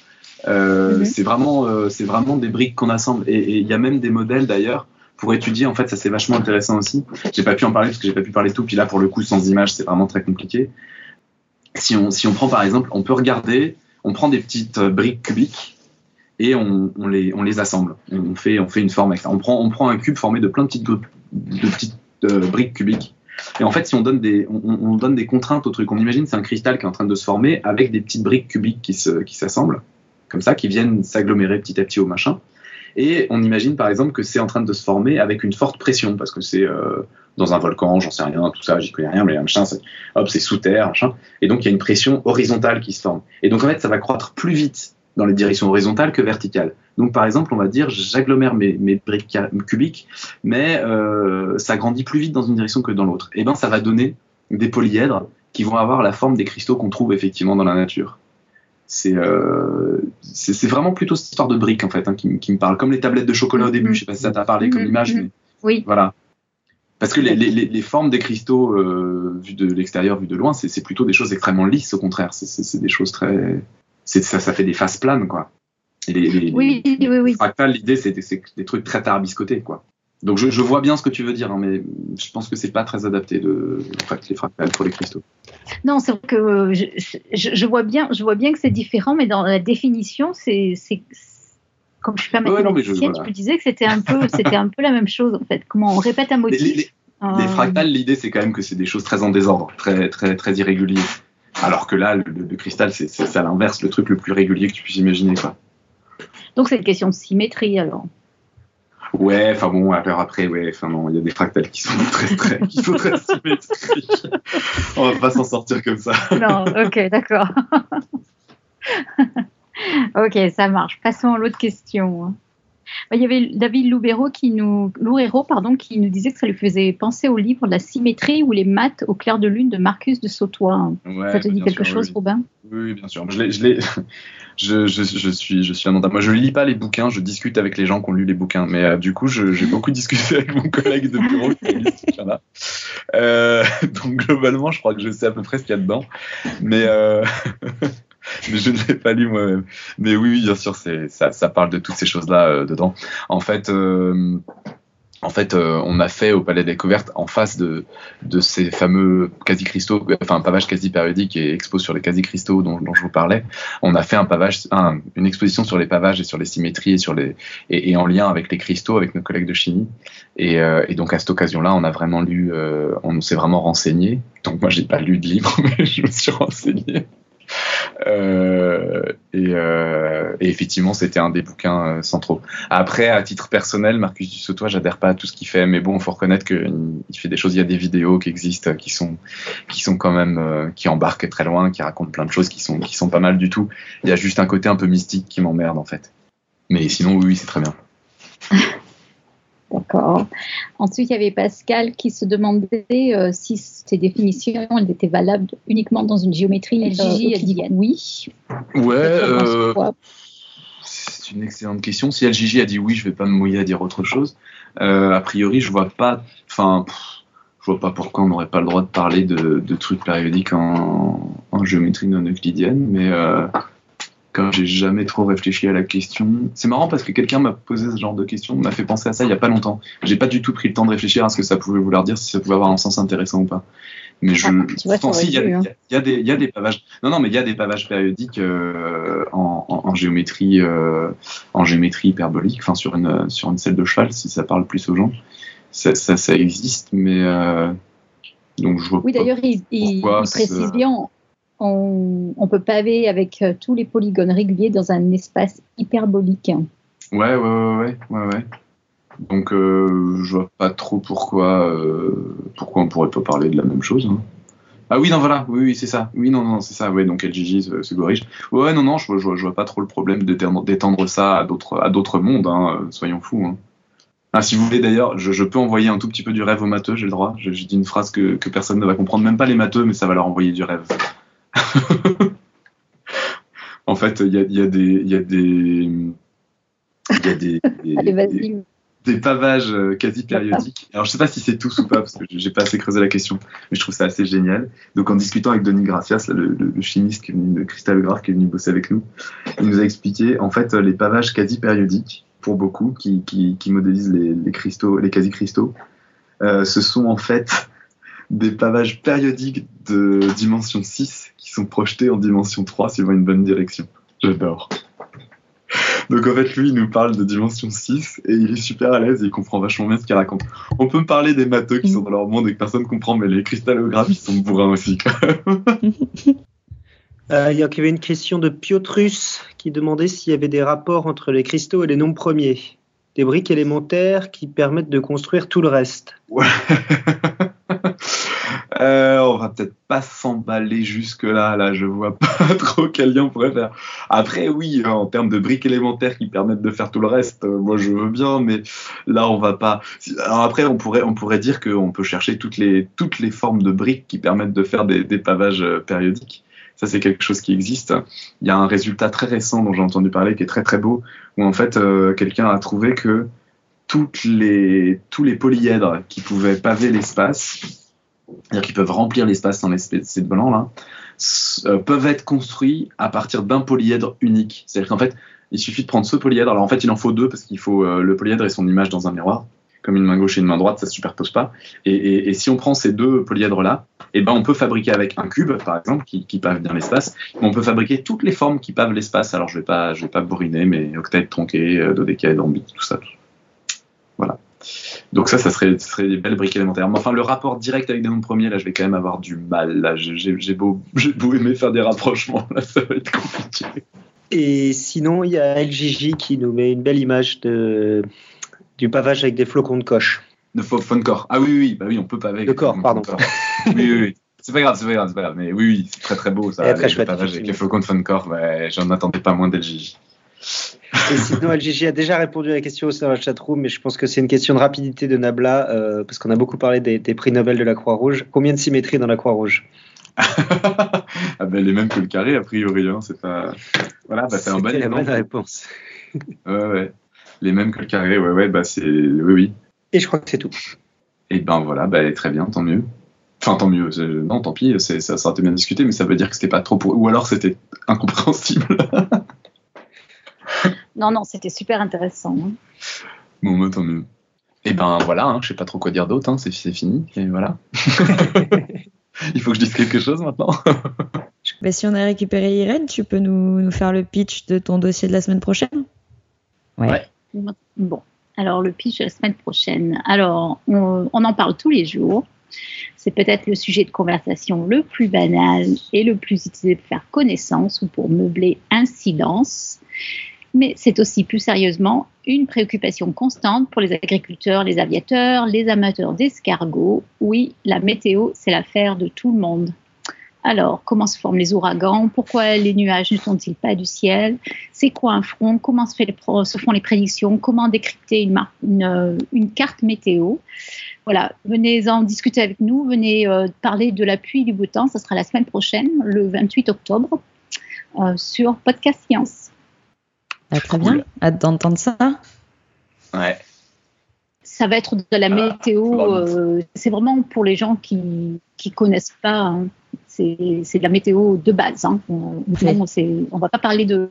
euh, -hmm. C'est vraiment, euh, c'est vraiment des briques qu'on assemble. Et il y a même des modèles d'ailleurs pour étudier. En fait, ça c'est vachement intéressant aussi. J'ai pas pu en parler parce que j'ai pas pu parler tout. Puis là, pour le coup, sans image, c'est vraiment très compliqué. Si on, si on prend par exemple, on peut regarder, on prend des petites euh, briques cubiques et on, on, les, on les assemble. On fait, on fait une forme. On prend, on prend un cube formé de plein de petites, de petites euh, briques cubiques. Et en fait, si on donne des, on, on donne des contraintes au truc, on imagine c'est un cristal qui est en train de se former avec des petites briques cubiques qui s'assemblent. Comme ça, qui viennent s'agglomérer petit à petit au machin. Et on imagine par exemple que c'est en train de se former avec une forte pression, parce que c'est euh, dans un volcan, j'en sais rien, tout ça, j'y connais rien, mais machin, c'est, hop, c'est sous terre, machin. Et donc il y a une pression horizontale qui se forme. Et donc en fait, ça va croître plus vite dans les directions horizontales que verticales. Donc par exemple, on va dire, j'agglomère mes, briques cubiques, mais euh, ça grandit plus vite dans une direction que dans l'autre. Et ben ça va donner des polyèdres qui vont avoir la forme des cristaux qu'on trouve effectivement dans la nature. C'est euh, c'est vraiment plutôt cette histoire de briques en fait hein, qui, qui, me parle, comme les tablettes de chocolat au début. Je sais pas si ça t'a parlé comme image, mais oui. voilà. Parce que les, les, les formes des cristaux euh, vues de l'extérieur, vues de loin, c'est plutôt des choses extrêmement lisses au contraire. C'est des choses très, ça, ça fait des faces planes quoi. Et les, les, oui, oui, oui. fractales, l'idée c'est des trucs très tarbiscotés quoi. Donc je, je, vois bien ce que tu veux dire, hein, mais je pense que c'est pas très adapté de les fractales pour les cristaux. Non, c'est que je, je, vois bien, je vois bien que c'est différent, mais dans la définition, c'est comme je suis pas mathématicienne, ouais, je, voilà. disais que c'était un peu, c'était un peu la même chose en fait. Comment on répète un motif. Les, les, euh... les fractales, l'idée c'est quand même que c'est des choses très en désordre, très très très irréguliers. Alors que là, le, le cristal, c'est à l'inverse, le truc le plus régulier que tu puisses imaginer quoi. Donc c'est une question de symétrie alors. Ouais, enfin bon, alors après, ouais, enfin non, il y a des fractales qui sont très, très, qui sont très symétriques. On va pas s'en sortir comme ça. Non, ok, d'accord. ok, ça marche. Passons à l'autre question. Il y avait David Loubero qui nous, Loureiro, pardon, qui nous disait que ça lui faisait penser au livre La symétrie ou les maths au clair de lune de Marcus de Sautois. Ouais, ça te dit quelque sûr, chose, oui. Robin? Oui, bien sûr. Je, je, [LAUGHS] je, je, je, suis, je suis un Moi, je lis pas les bouquins, je discute avec les gens qui ont lu les bouquins. Mais euh, du coup, j'ai beaucoup discuté [LAUGHS] avec mon collègue de bureau qui a lu ce bouquin-là. Euh, [LAUGHS] donc, globalement, je crois que je sais à peu près ce qu'il y a dedans. Mais. Euh... [LAUGHS] mais je ne l'ai pas lu moi-même. Mais oui, bien sûr, ça, parle de toutes ces choses-là euh, dedans. En fait, euh, en fait, euh, on a fait au Palais des Découvertes en face de ces fameux quasi-cristaux, enfin pavage quasi-périodique et expo sur les quasi-cristaux dont, je vous parlais. On a fait un pavage, un, une exposition sur les pavages et sur les symétries et en lien avec les cristaux avec nos collègues de chimie. Et, et donc à cette occasion-là, on a vraiment lu, euh, on s'est vraiment renseigné. Donc moi, j'ai pas lu de livre, [LAUGHS] mais je me suis renseigné. Euh, et, euh, et, effectivement, c'était un des bouquins euh, centraux. Après, à titre personnel, Marcus Dussautois, j'adhère pas à tout ce qu'il fait, mais bon, faut reconnaître qu'il fait des choses. Il y a des vidéos qui existent, qui sont, qui sont quand même, euh, qui embarquent très loin, qui racontent plein de choses, qui sont, qui sont pas mal du tout. Il y a juste un côté un peu mystique qui m'emmerde en fait. Mais sinon, oui c'est très bien. [LAUGHS] D'accord. Ensuite, il y avait Pascal qui se demandait euh, si ces définitions elles étaient valables uniquement dans une géométrie. Et Gigi a dit oui. Ouais. Euh, c'est une excellente question. Si LGJ a dit oui, je vais pas me mouiller à dire autre chose. Euh, a priori, je vois pas. Enfin, je vois pas pourquoi on n'aurait pas le droit de parler de, de trucs périodiques en, en, géométrie non euclidienne, mais euh, quand j'ai jamais trop réfléchi à la question. C'est marrant parce que quelqu'un m'a posé ce genre de question, m'a fait penser à ça il y a pas longtemps. J'ai pas du tout pris le temps de réfléchir à ce que ça pouvait vouloir dire, si ça pouvait avoir un sens intéressant ou pas. Mais je ah, pense il y, a, hein. y, a des, il y a des pavages. Non, non, mais il y a des pavages périodiques euh, en, en, en, géométrie, euh, en géométrie hyperbolique, enfin sur une sur une selle de cheval, si ça parle plus aux gens. Ça, ça, ça existe, mais euh, donc je vois Oui, d'ailleurs, il, il, il précise bien on, peut paver avec euh, tous les polygones réguliers dans un espace hyperbolique. Ouais, ouais, ouais, ouais, ouais. Donc, euh, je vois pas trop pourquoi, euh, pourquoi on pourrait pas parler de la même chose. Hein. Ah oui, non, voilà, oui, oui c'est ça. Oui, non, non, c'est ça. Ouais, donc LGJ se, se corrige. Ouais, non, non, je, je, je vois pas trop le problème d'étendre ça à d'autres, à d'autres mondes. Hein, soyons fous. Hein. Ah, si vous voulez d'ailleurs, je, je, peux envoyer un tout petit peu du rêve aux matheux, j'ai le droit. J'ai dit une phrase que, que personne ne va comprendre, même pas les matheux, mais ça va leur envoyer du rêve. [LAUGHS] en fait, il y a, y a, des, il y a des, il y a des, Allez, des, des, pavages quasi périodiques. Alors, je sais pas si c'est tous ou pas parce que j'ai pas assez creusé la question, mais je trouve ça assez génial. Donc, en discutant avec Denis Gracias, le, le, le chimiste qui est venu, le cristallographe qui est venu bosser avec nous, il nous a expliqué en fait les pavages quasi périodiques pour beaucoup qui, qui, qui modélisent les, les cristaux, les quasi cristaux. Euh, ce sont en fait des pavages périodiques de dimension 6 qui sont projetés en dimension 3 suivant une bonne direction. J'adore. Donc en fait, lui, il nous parle de dimension 6 et il est super à l'aise et il comprend vachement bien ce qu'il raconte. On peut parler des matheux qui sont dans leur monde et que personne comprend, mais les cristallographes, ils sont bourrins aussi. [LAUGHS] Euh, il y avait une question de Piotrus qui demandait s'il y avait des rapports entre les cristaux et les nombres premiers. des briques élémentaires qui permettent de construire tout le reste. Ouais. [LAUGHS] Euh, on va peut-être pas s'emballer jusque là, je vois pas [LAUGHS] trop quel lien on pourrait faire. Après, oui, en termes de briques élémentaires qui permettent de faire tout le reste, euh, moi je veux bien, mais là on va pas. Alors après, on pourrait, on pourrait dire qu'on peut chercher toutes les, toutes les formes de briques qui permettent de faire des, pavages euh, périodiques. Ça, c'est quelque chose qui existe. Il y a un résultat très récent dont j'ai entendu parler qui est très très beau, où en fait, euh, quelqu'un a trouvé que les, tous les polyèdres qui pouvaient paver l'espace, c'est-à-dire qui peuvent remplir l'espace dans l'espèce de blanc là, euh, peuvent être construits à partir d'un polyèdre unique. C'est-à-dire qu'en fait, il suffit de prendre ce polyèdre. Alors en fait, il en faut deux parce qu'il faut euh, le polyèdre et son image dans un miroir. Comme une main gauche et une main droite, ça se superpose pas. Et, si on prend ces deux polyèdres là, eh ben on peut fabriquer avec un cube, par exemple, qui, qui pave bien l'espace. On peut fabriquer toutes les formes qui pavent l'espace. Alors je vais pas, vais pas bourriner, mais octède tronqué, euh, dodécaèdre, rhombique, tout ça. Voilà. Donc ça, ça serait, ça serait des belles briques élémentaires. Mais enfin, le rapport direct avec des nombres premiers, là, je vais quand même avoir du mal. Là, j'ai beau, [LAUGHS] j'ai beau aimer faire des rapprochements, là, ça va être compliqué. Et sinon, il y a LGJ qui nous met une belle image de, du pavage avec des flocons de coche. De corps. Ah oui, oui, oui, bah oui, on peut paver. avec De des corps, flocons pardon. corps. oui, oui, oui. C'est pas grave, c'est pas grave, c'est pas grave. Mais oui, oui, c'est très très beau ça. Et très chouette, avec les flocons de fun corps, ouais, j'en attendais pas moins d'LJ. Et sinon, [LAUGHS] LGJ a déjà répondu à la question aussi dans la chatroom, mais je pense que c'est une question de rapidité de Nabla, euh, parce qu'on a beaucoup parlé des, des prix Nobel de la Croix-Rouge. Combien de symétrie dans la Croix-Rouge? [LAUGHS] Ah ben les mêmes que le carré a priori, hein, c'est pas. Voilà, bah c'est un bon la bonne réponse. Ouais, ouais. Les mêmes que le carré, ouais, ouais, bah c'est. Oui, oui. Et je crois que c'est tout. Et ben voilà, bah très bien, tant mieux. Enfin, tant mieux. Non, tant pis, ça, ça a été bien discuté, mais ça veut dire que c'était pas trop pour. Ou alors c'était incompréhensible. [LAUGHS] [LAUGHS] Non, non, c'était super intéressant. hein. bon, bah tant mieux. Et ben voilà, hein, je sais pas trop quoi dire d'autre, hein, c'est c'est fini, et voilà. [LAUGHS] Il faut que je dise quelque chose maintenant. [LAUGHS] Bah, si on a récupéré Irène, tu peux nous, nous faire le pitch de ton dossier de la semaine prochaine? Ouais. Bon, alors le pitch de la semaine prochaine. Alors, on, on en parle tous les jours. C'est peut-être le sujet de conversation le plus banal et le plus utilisé pour faire connaissance ou pour meubler un silence. Mais c'est aussi plus sérieusement une préoccupation constante pour les agriculteurs, les aviateurs, les amateurs d'escargots. Oui, la météo, c'est l'affaire de tout le monde. Alors, comment se forment les ouragans? Pourquoi les nuages ne tombent-ils pas du ciel? C'est quoi un front? Comment se, fait les se font les prédictions? Comment décrypter euh, une carte météo? Voilà, venez en discuter avec nous, venez euh, parler de la pluie et du beau temps. Ça sera la semaine prochaine, le 28 octobre, euh, sur Podcast Science. Bah, Très Cool. bien, hâte d'entendre ça. Ouais. Ça va être de la Ah, météo, euh, c'est vraiment pour les gens qui qui connaissent pas. hein. C'est c'est de la météo de base. Hein. On, Oui. on, c'est- on va pas parler de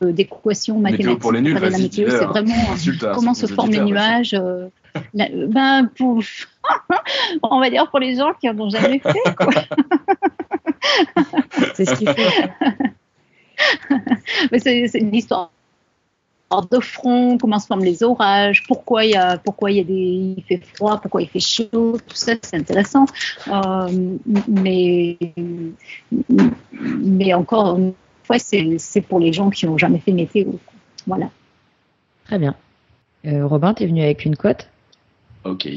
de- d'équations Météo mathématiques. pour les nuls, la météo, c'est vraiment à comment se forment les nuages. euh, la- ben pour, [LAUGHS] on va dire pour les gens qui en ont jamais fait. Quoi. C'est ce qu'il faut. [LAUGHS] [LAUGHS] Mais c'est une histoire de front, comment se forment les orages, pourquoi il y a, pourquoi il y a des, il fait froid, pourquoi il fait chaud, tout ça c'est intéressant. Euh, mais, mais encore une fois, c'est pour les gens qui n'ont jamais fait météo. Voilà. Très bien. Euh, Robin, t'es venu avec une cote? Ok.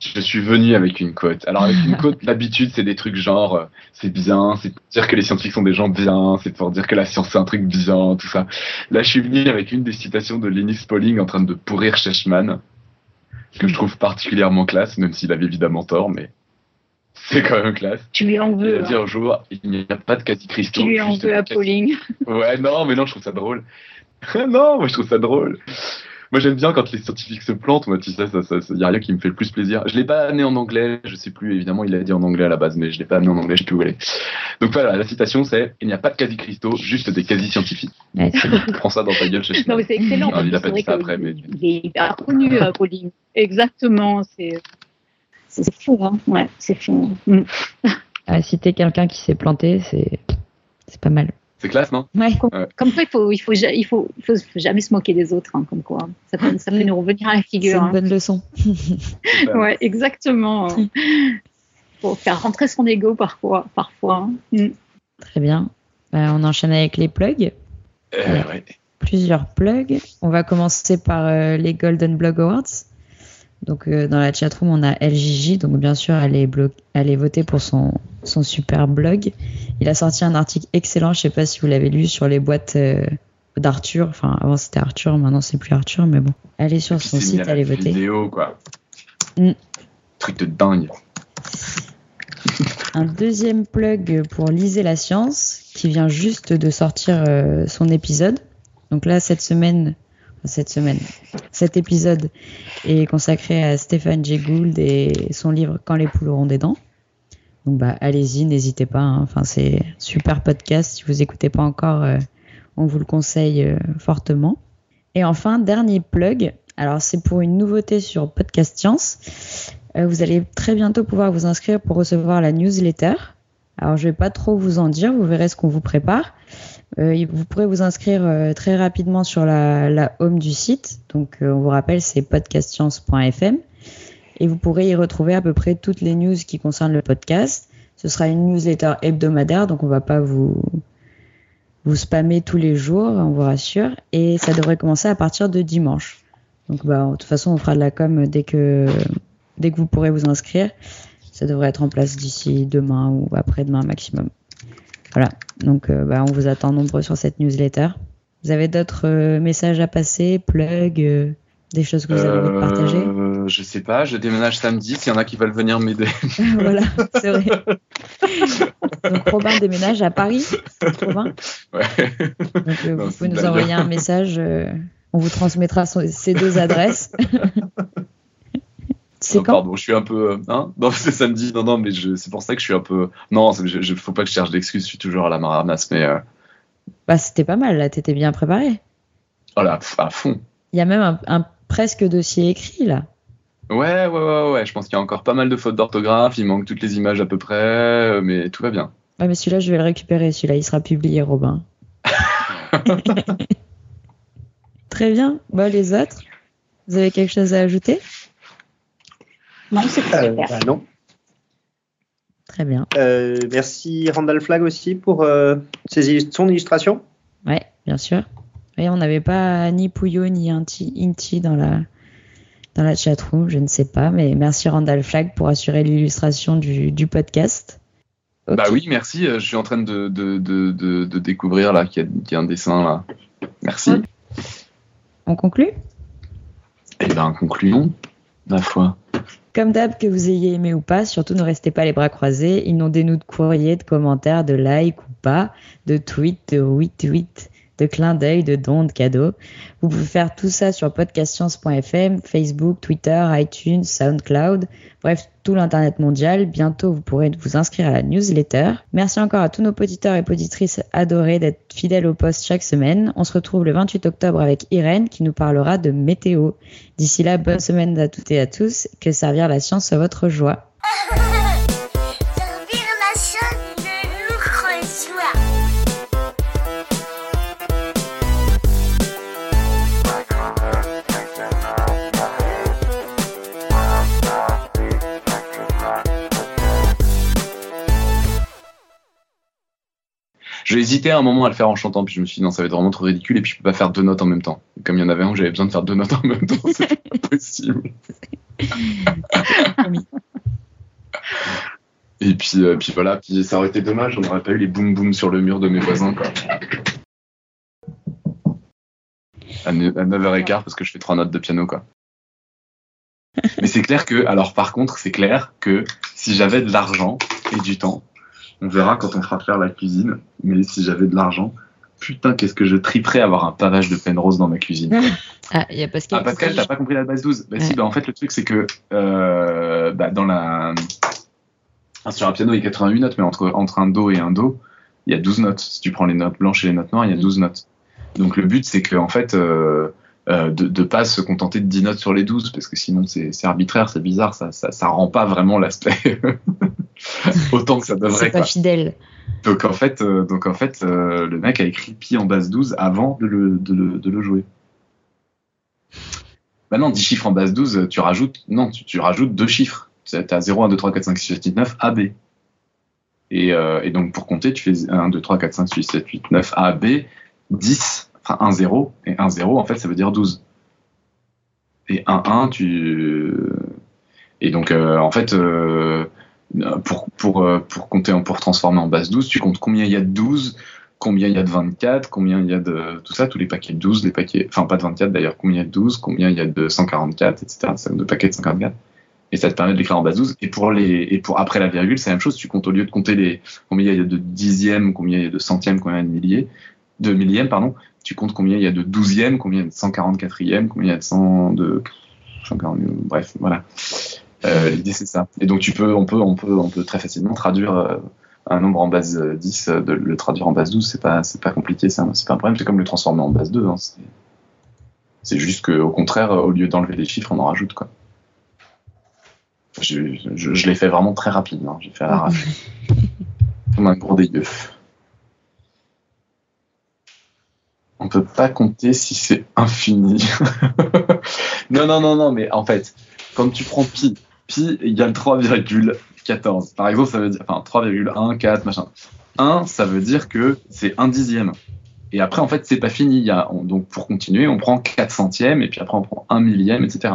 Je suis venu avec une cote. Alors avec une [LAUGHS] cote, d'habitude, c'est des trucs genre, euh, c'est bien, c'est pour dire que les scientifiques sont des gens bien, c'est pour dire que la science c'est un truc bien, tout ça. Là, je suis venu avec une des citations de Linus Pauling en train de pourrir Sheshman, que je trouve particulièrement classe, même s'il avait évidemment tort, mais c'est quand même classe. Tu lui en Il veux, a dit hein. un jour, il n'y a pas de quasi-cristaux. tu lui en veux à Pauling. Ouais, non, mais non, je trouve ça drôle. [LAUGHS] non, moi je trouve ça drôle. Moi j'aime bien quand les scientifiques se plantent, moi tu sais, ça, ça, ça- y a rien qui me fait le plus plaisir. Je l'ai pas amené en anglais, je sais plus, évidemment il a dit en anglais à la base, mais je l'ai pas amené en anglais, je sais plus où elle est. Donc voilà, la citation c'est Il n'y a pas de quasi-cristaux, juste des quasi-scientifiques. Ouais, c'est- [LAUGHS] Prends ça dans ta gueule, chez Non, mais c'est excellent. Il a pas dit ça après, mais- Il est hyper connu, euh, Pauling. Exactement. C'est c'est fou, hein. Ouais, c'est fou. Mm. Ah, citer quelqu'un qui s'est planté, c'est c'est pas mal. C'est classe, non Ouais. Comme quoi, il faut, il faut, ja- il faut, il faut, faut jamais se moquer des autres, hein, comme quoi. Ça peut, ça peut nous revenir à la C'est figure. une hein. bonne leçon. Ouais, exactement. Faut faire rentrer son ego parfois. parfois hein. Mm. Très bien. Bah, on enchaîne avec les plugs. Euh, ouais. plusieurs plugs. On va commencer par euh, les Golden Blog Awards. Donc euh, dans la chatroom, on a LJJ, donc bien sûr, elle est, elle est votée pour son, son super blog. Il a sorti un article excellent, je sais pas si vous l'avez lu, sur les boîtes euh, d'Arthur. Enfin, avant c'était Arthur, maintenant c'est plus Arthur, mais bon. Allez sur son site, allez voter. vidéo, quoi. Mm. Truc de dingue. Un deuxième plug pour Liser la science, qui vient juste de sortir euh, son épisode. Donc là, cette semaine, cette semaine, cet épisode est consacré à Stéphane Jay Gould et son livre Quand les poules auront des dents. Donc bah allez-y, n'hésitez pas. Hein. Enfin c'est super podcast. Si vous écoutez pas encore, euh, on vous le conseille euh, fortement. Et enfin dernier plug. Alors c'est pour une nouveauté sur Podcast Science. Euh, vous allez très bientôt pouvoir vous inscrire pour recevoir la newsletter. Alors je vais pas trop vous en dire. Vous verrez ce qu'on vous prépare. vous pourrez vous inscrire très rapidement sur la, la, home du site. Donc on vous rappelle c'est podcastscience.fm et vous pourrez y retrouver à peu près toutes les news qui concernent le podcast. Ce sera une newsletter hebdomadaire, donc on va pas vous vous spammer tous les jours, on vous rassure, et ça devrait commencer à partir de dimanche. Donc bah, de toute façon, on fera de la com dès que dès que vous pourrez vous inscrire. Ça devrait être en place d'ici demain ou après-demain maximum. Voilà. Donc euh, bah, on vous attend nombreux sur cette newsletter. Vous avez d'autres euh, messages à passer, plug euh, des choses que vous avez envie de partager euh, Je sais pas, je déménage samedi, s'il y en a qui veulent venir m'aider. [LAUGHS] voilà, c'est vrai. Donc Robin déménage à Paris, Robin Ouais. Donc euh, vous pouvez nous envoyer un message, euh, on vous transmettra ces deux adresses. [LAUGHS] c'est quand Pardon, je suis un peu... Hein? Non, c'est samedi, non, non, mais c'est pour ça que je suis un peu... Non, il ne faut pas que je cherche d'excuses, je suis toujours à la maramasse, mais... Bah c'était pas mal, là, t'étais bien préparé. Voilà, à fond. Il y a même un, un presque dossier écrit là. Ouais, ouais, ouais, ouais. Je pense qu'il y a encore pas mal de fautes d'orthographe. Il manque toutes les images à peu près, euh, mais tout va bien. Ouais, mais celui-là, je vais le récupérer. Celui-là, il sera publié, Robin. [LAUGHS] Très bien. Bon, les autres, vous avez quelque chose à ajouter? Non, c'est pas euh, bah, Non. Très bien. Euh, merci Randall Flag aussi pour son illustration. Ouais, bien sûr. On n'avait pas ni Pouillot ni Inti, dans la, dans la chatroom, je ne sais pas. Mais merci Randall Flag pour assurer l'illustration du, du, podcast. Bah oui, merci. Euh, je suis en train de, de, de, de découvrir là qu'il y, y, a un dessin là. Merci. On conclut? Eh bien, concluons, ma foi. Comme d'hab, que vous ayez aimé ou pas, surtout ne restez pas les bras croisés. Inondez-nous de courriers, de commentaires, de likes ou pas, de tweets, de retweets de clins d'œil, de dons, de cadeaux. Vous pouvez faire tout ça sur podcastscience.fm, Facebook, Twitter, iTunes, SoundCloud, bref, tout l'Internet mondial. Bientôt, vous pourrez vous inscrire à la newsletter. Merci encore à tous nos auditeurs et auditrices adorés d'être fidèles au poste chaque semaine. On se retrouve le 28 octobre avec Irène qui nous parlera de météo. D'ici là, bonne semaine à toutes et à tous. Que servir la science soit votre joie. [LAUGHS] J'ai hésité à un moment à le faire en chantant, puis je me suis dit non, ça va être vraiment trop ridicule, et puis je peux pas faire deux notes en même temps. comme il y en avait un où j'avais besoin de faire deux notes en même temps, [LAUGHS] c'est pas possible. et puis, euh, puis voilà, puis ça aurait été dommage, on n'aurait pas eu les boum boum sur le mur de mes voisins, quoi. À 9h15 parce que je fais trois notes de piano, quoi. Mais c'est clair que, alors par contre, c'est clair que si j'avais de l'argent et du temps, on verra quand on fera faire la cuisine. Mais si j'avais de l'argent, putain, qu'est-ce que je triperais avoir un pavage de rose dans ma cuisine. [LAUGHS] ah, il y a Pascal. Ah, Pascal, t'as pas compris la base 12 Bah si, bah en fait, le truc, c'est que euh, bah, dans la... sur un piano, il y a 88 notes, mais entre, entre un Do et un Do, il y a 12 notes. Si tu prends les notes blanches et les notes noires, il y a 12 notes. Donc le but, c'est que en fait, euh, euh, de ne pas se contenter de 10 notes sur les 12, parce que sinon c'est arbitraire, c'est bizarre, ça, ça, ça, rend pas vraiment l'aspect [LAUGHS] [LAUGHS] autant que ça devrait. C'est pas fidèle. Donc en fait, euh, donc en fait euh, le mec a écrit pi en base 12 avant de le, de le, de le jouer. Maintenant, 10 chiffres en base 12, tu rajoutes, non, tu, tu rajoutes deux chiffres. Tu as 0, 1, 2, 3, 4, 5, 6, 7, 8, 9, AB. Et, euh, et donc pour compter, tu fais 1, 2, 3, 4, 5, 6, 7, 8, 9, AB, 10 enfin 1, 0, et 1, 0, en fait, ça veut dire 12. Et 1, 1, tu. Et donc, euh, en fait, euh, pour, pour, euh, pour compter, pour transformer en base 12, tu comptes combien il y a de 12, combien il y a de 24, combien il y a de tout ça, tous les paquets de 12, les paquets, enfin pas de 24 d'ailleurs, combien il y a de 12, combien il y a de 144, etc. De paquets de 144. Et ça te permet de l'écrire en base 12. Et pour les, et pour après la virgule, c'est la même chose. Tu comptes au lieu de compter les, combien il y a de dixièmes, combien il y a de centièmes, combien il y a de milliers, de millièmes, pardon. Tu comptes combien il y a de douzièmes, combien il y a de 144e, combien il y a de 100, de, 140, bref, voilà. Euh, L'idée c'est ça. Et donc tu peux, on peut, on peut, on peut très facilement traduire euh, un nombre en base 10, euh, de le traduire en base 12, c'est pas, c'est pas compliqué, ça, c'est pas un problème. C'est comme le transformer en base 2. Hein, c'est juste qu'au contraire, au lieu d'enlever des chiffres, on en rajoute quoi. Je, je, je l'ai fait vraiment très rapide. Hein. J'ai fait à la rapide. Comme un gros dégueu. On peut pas compter si c'est infini. [LAUGHS] non, non, non, non, mais en fait, quand tu prends pi, pi égale 3,14. Par exemple, ça veut dire, enfin, 3,14, machin. 1, ça veut dire que c'est un dixième. Et après, en fait, c'est pas fini. Donc, pour continuer, on prend 4 centièmes, et puis après, on prend 1 millième, etc.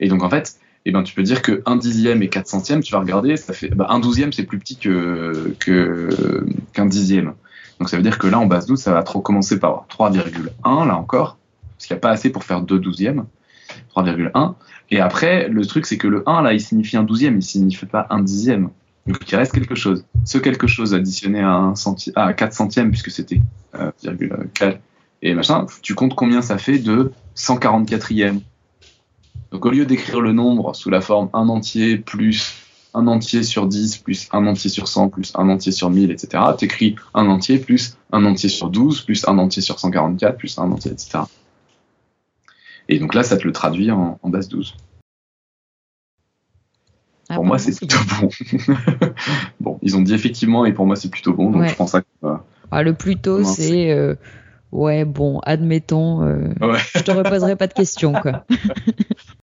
Et donc, en fait, eh ben, tu peux dire que 1 dixième et 4 centièmes, tu vas regarder, ça fait, bah, 1 douzième, c'est plus petit que, que, qu'un dixième. Donc, ça veut dire que là, en base 12, ça va trop commencer par 3,1, là encore, parce qu'il n'y a pas assez pour faire 2 douzièmes. 3,1. Et après, le truc, c'est que le 1, là, il signifie un douzième, il signifie pas un dixième. Donc, il reste quelque chose. Ce quelque chose additionné à, un centi à 4 centièmes, puisque c'était euh, virgule 4 et machin, tu comptes combien ça fait de 144e. Donc, au lieu d'écrire le nombre sous la forme 1 entier plus 1 entier sur 10 plus 1 entier sur 100 plus 1 entier sur 1000, etc., t'écris 1 entier plus 1 entier sur 12 plus 1 entier sur 144 plus 1 entier, etc. Et donc là, ça te le traduit en, en base 12. Ah, pour moi, c'est plutôt bon. [LAUGHS] bon, ils ont dit effectivement, et pour moi, c'est plutôt bon, donc Ouais. je pense ça. euh, Ah, le plus tôt, Comment c'est. euh, ouais, bon, admettons. euh, Ouais. Je te reposerai pas de questions, quoi. [LAUGHS]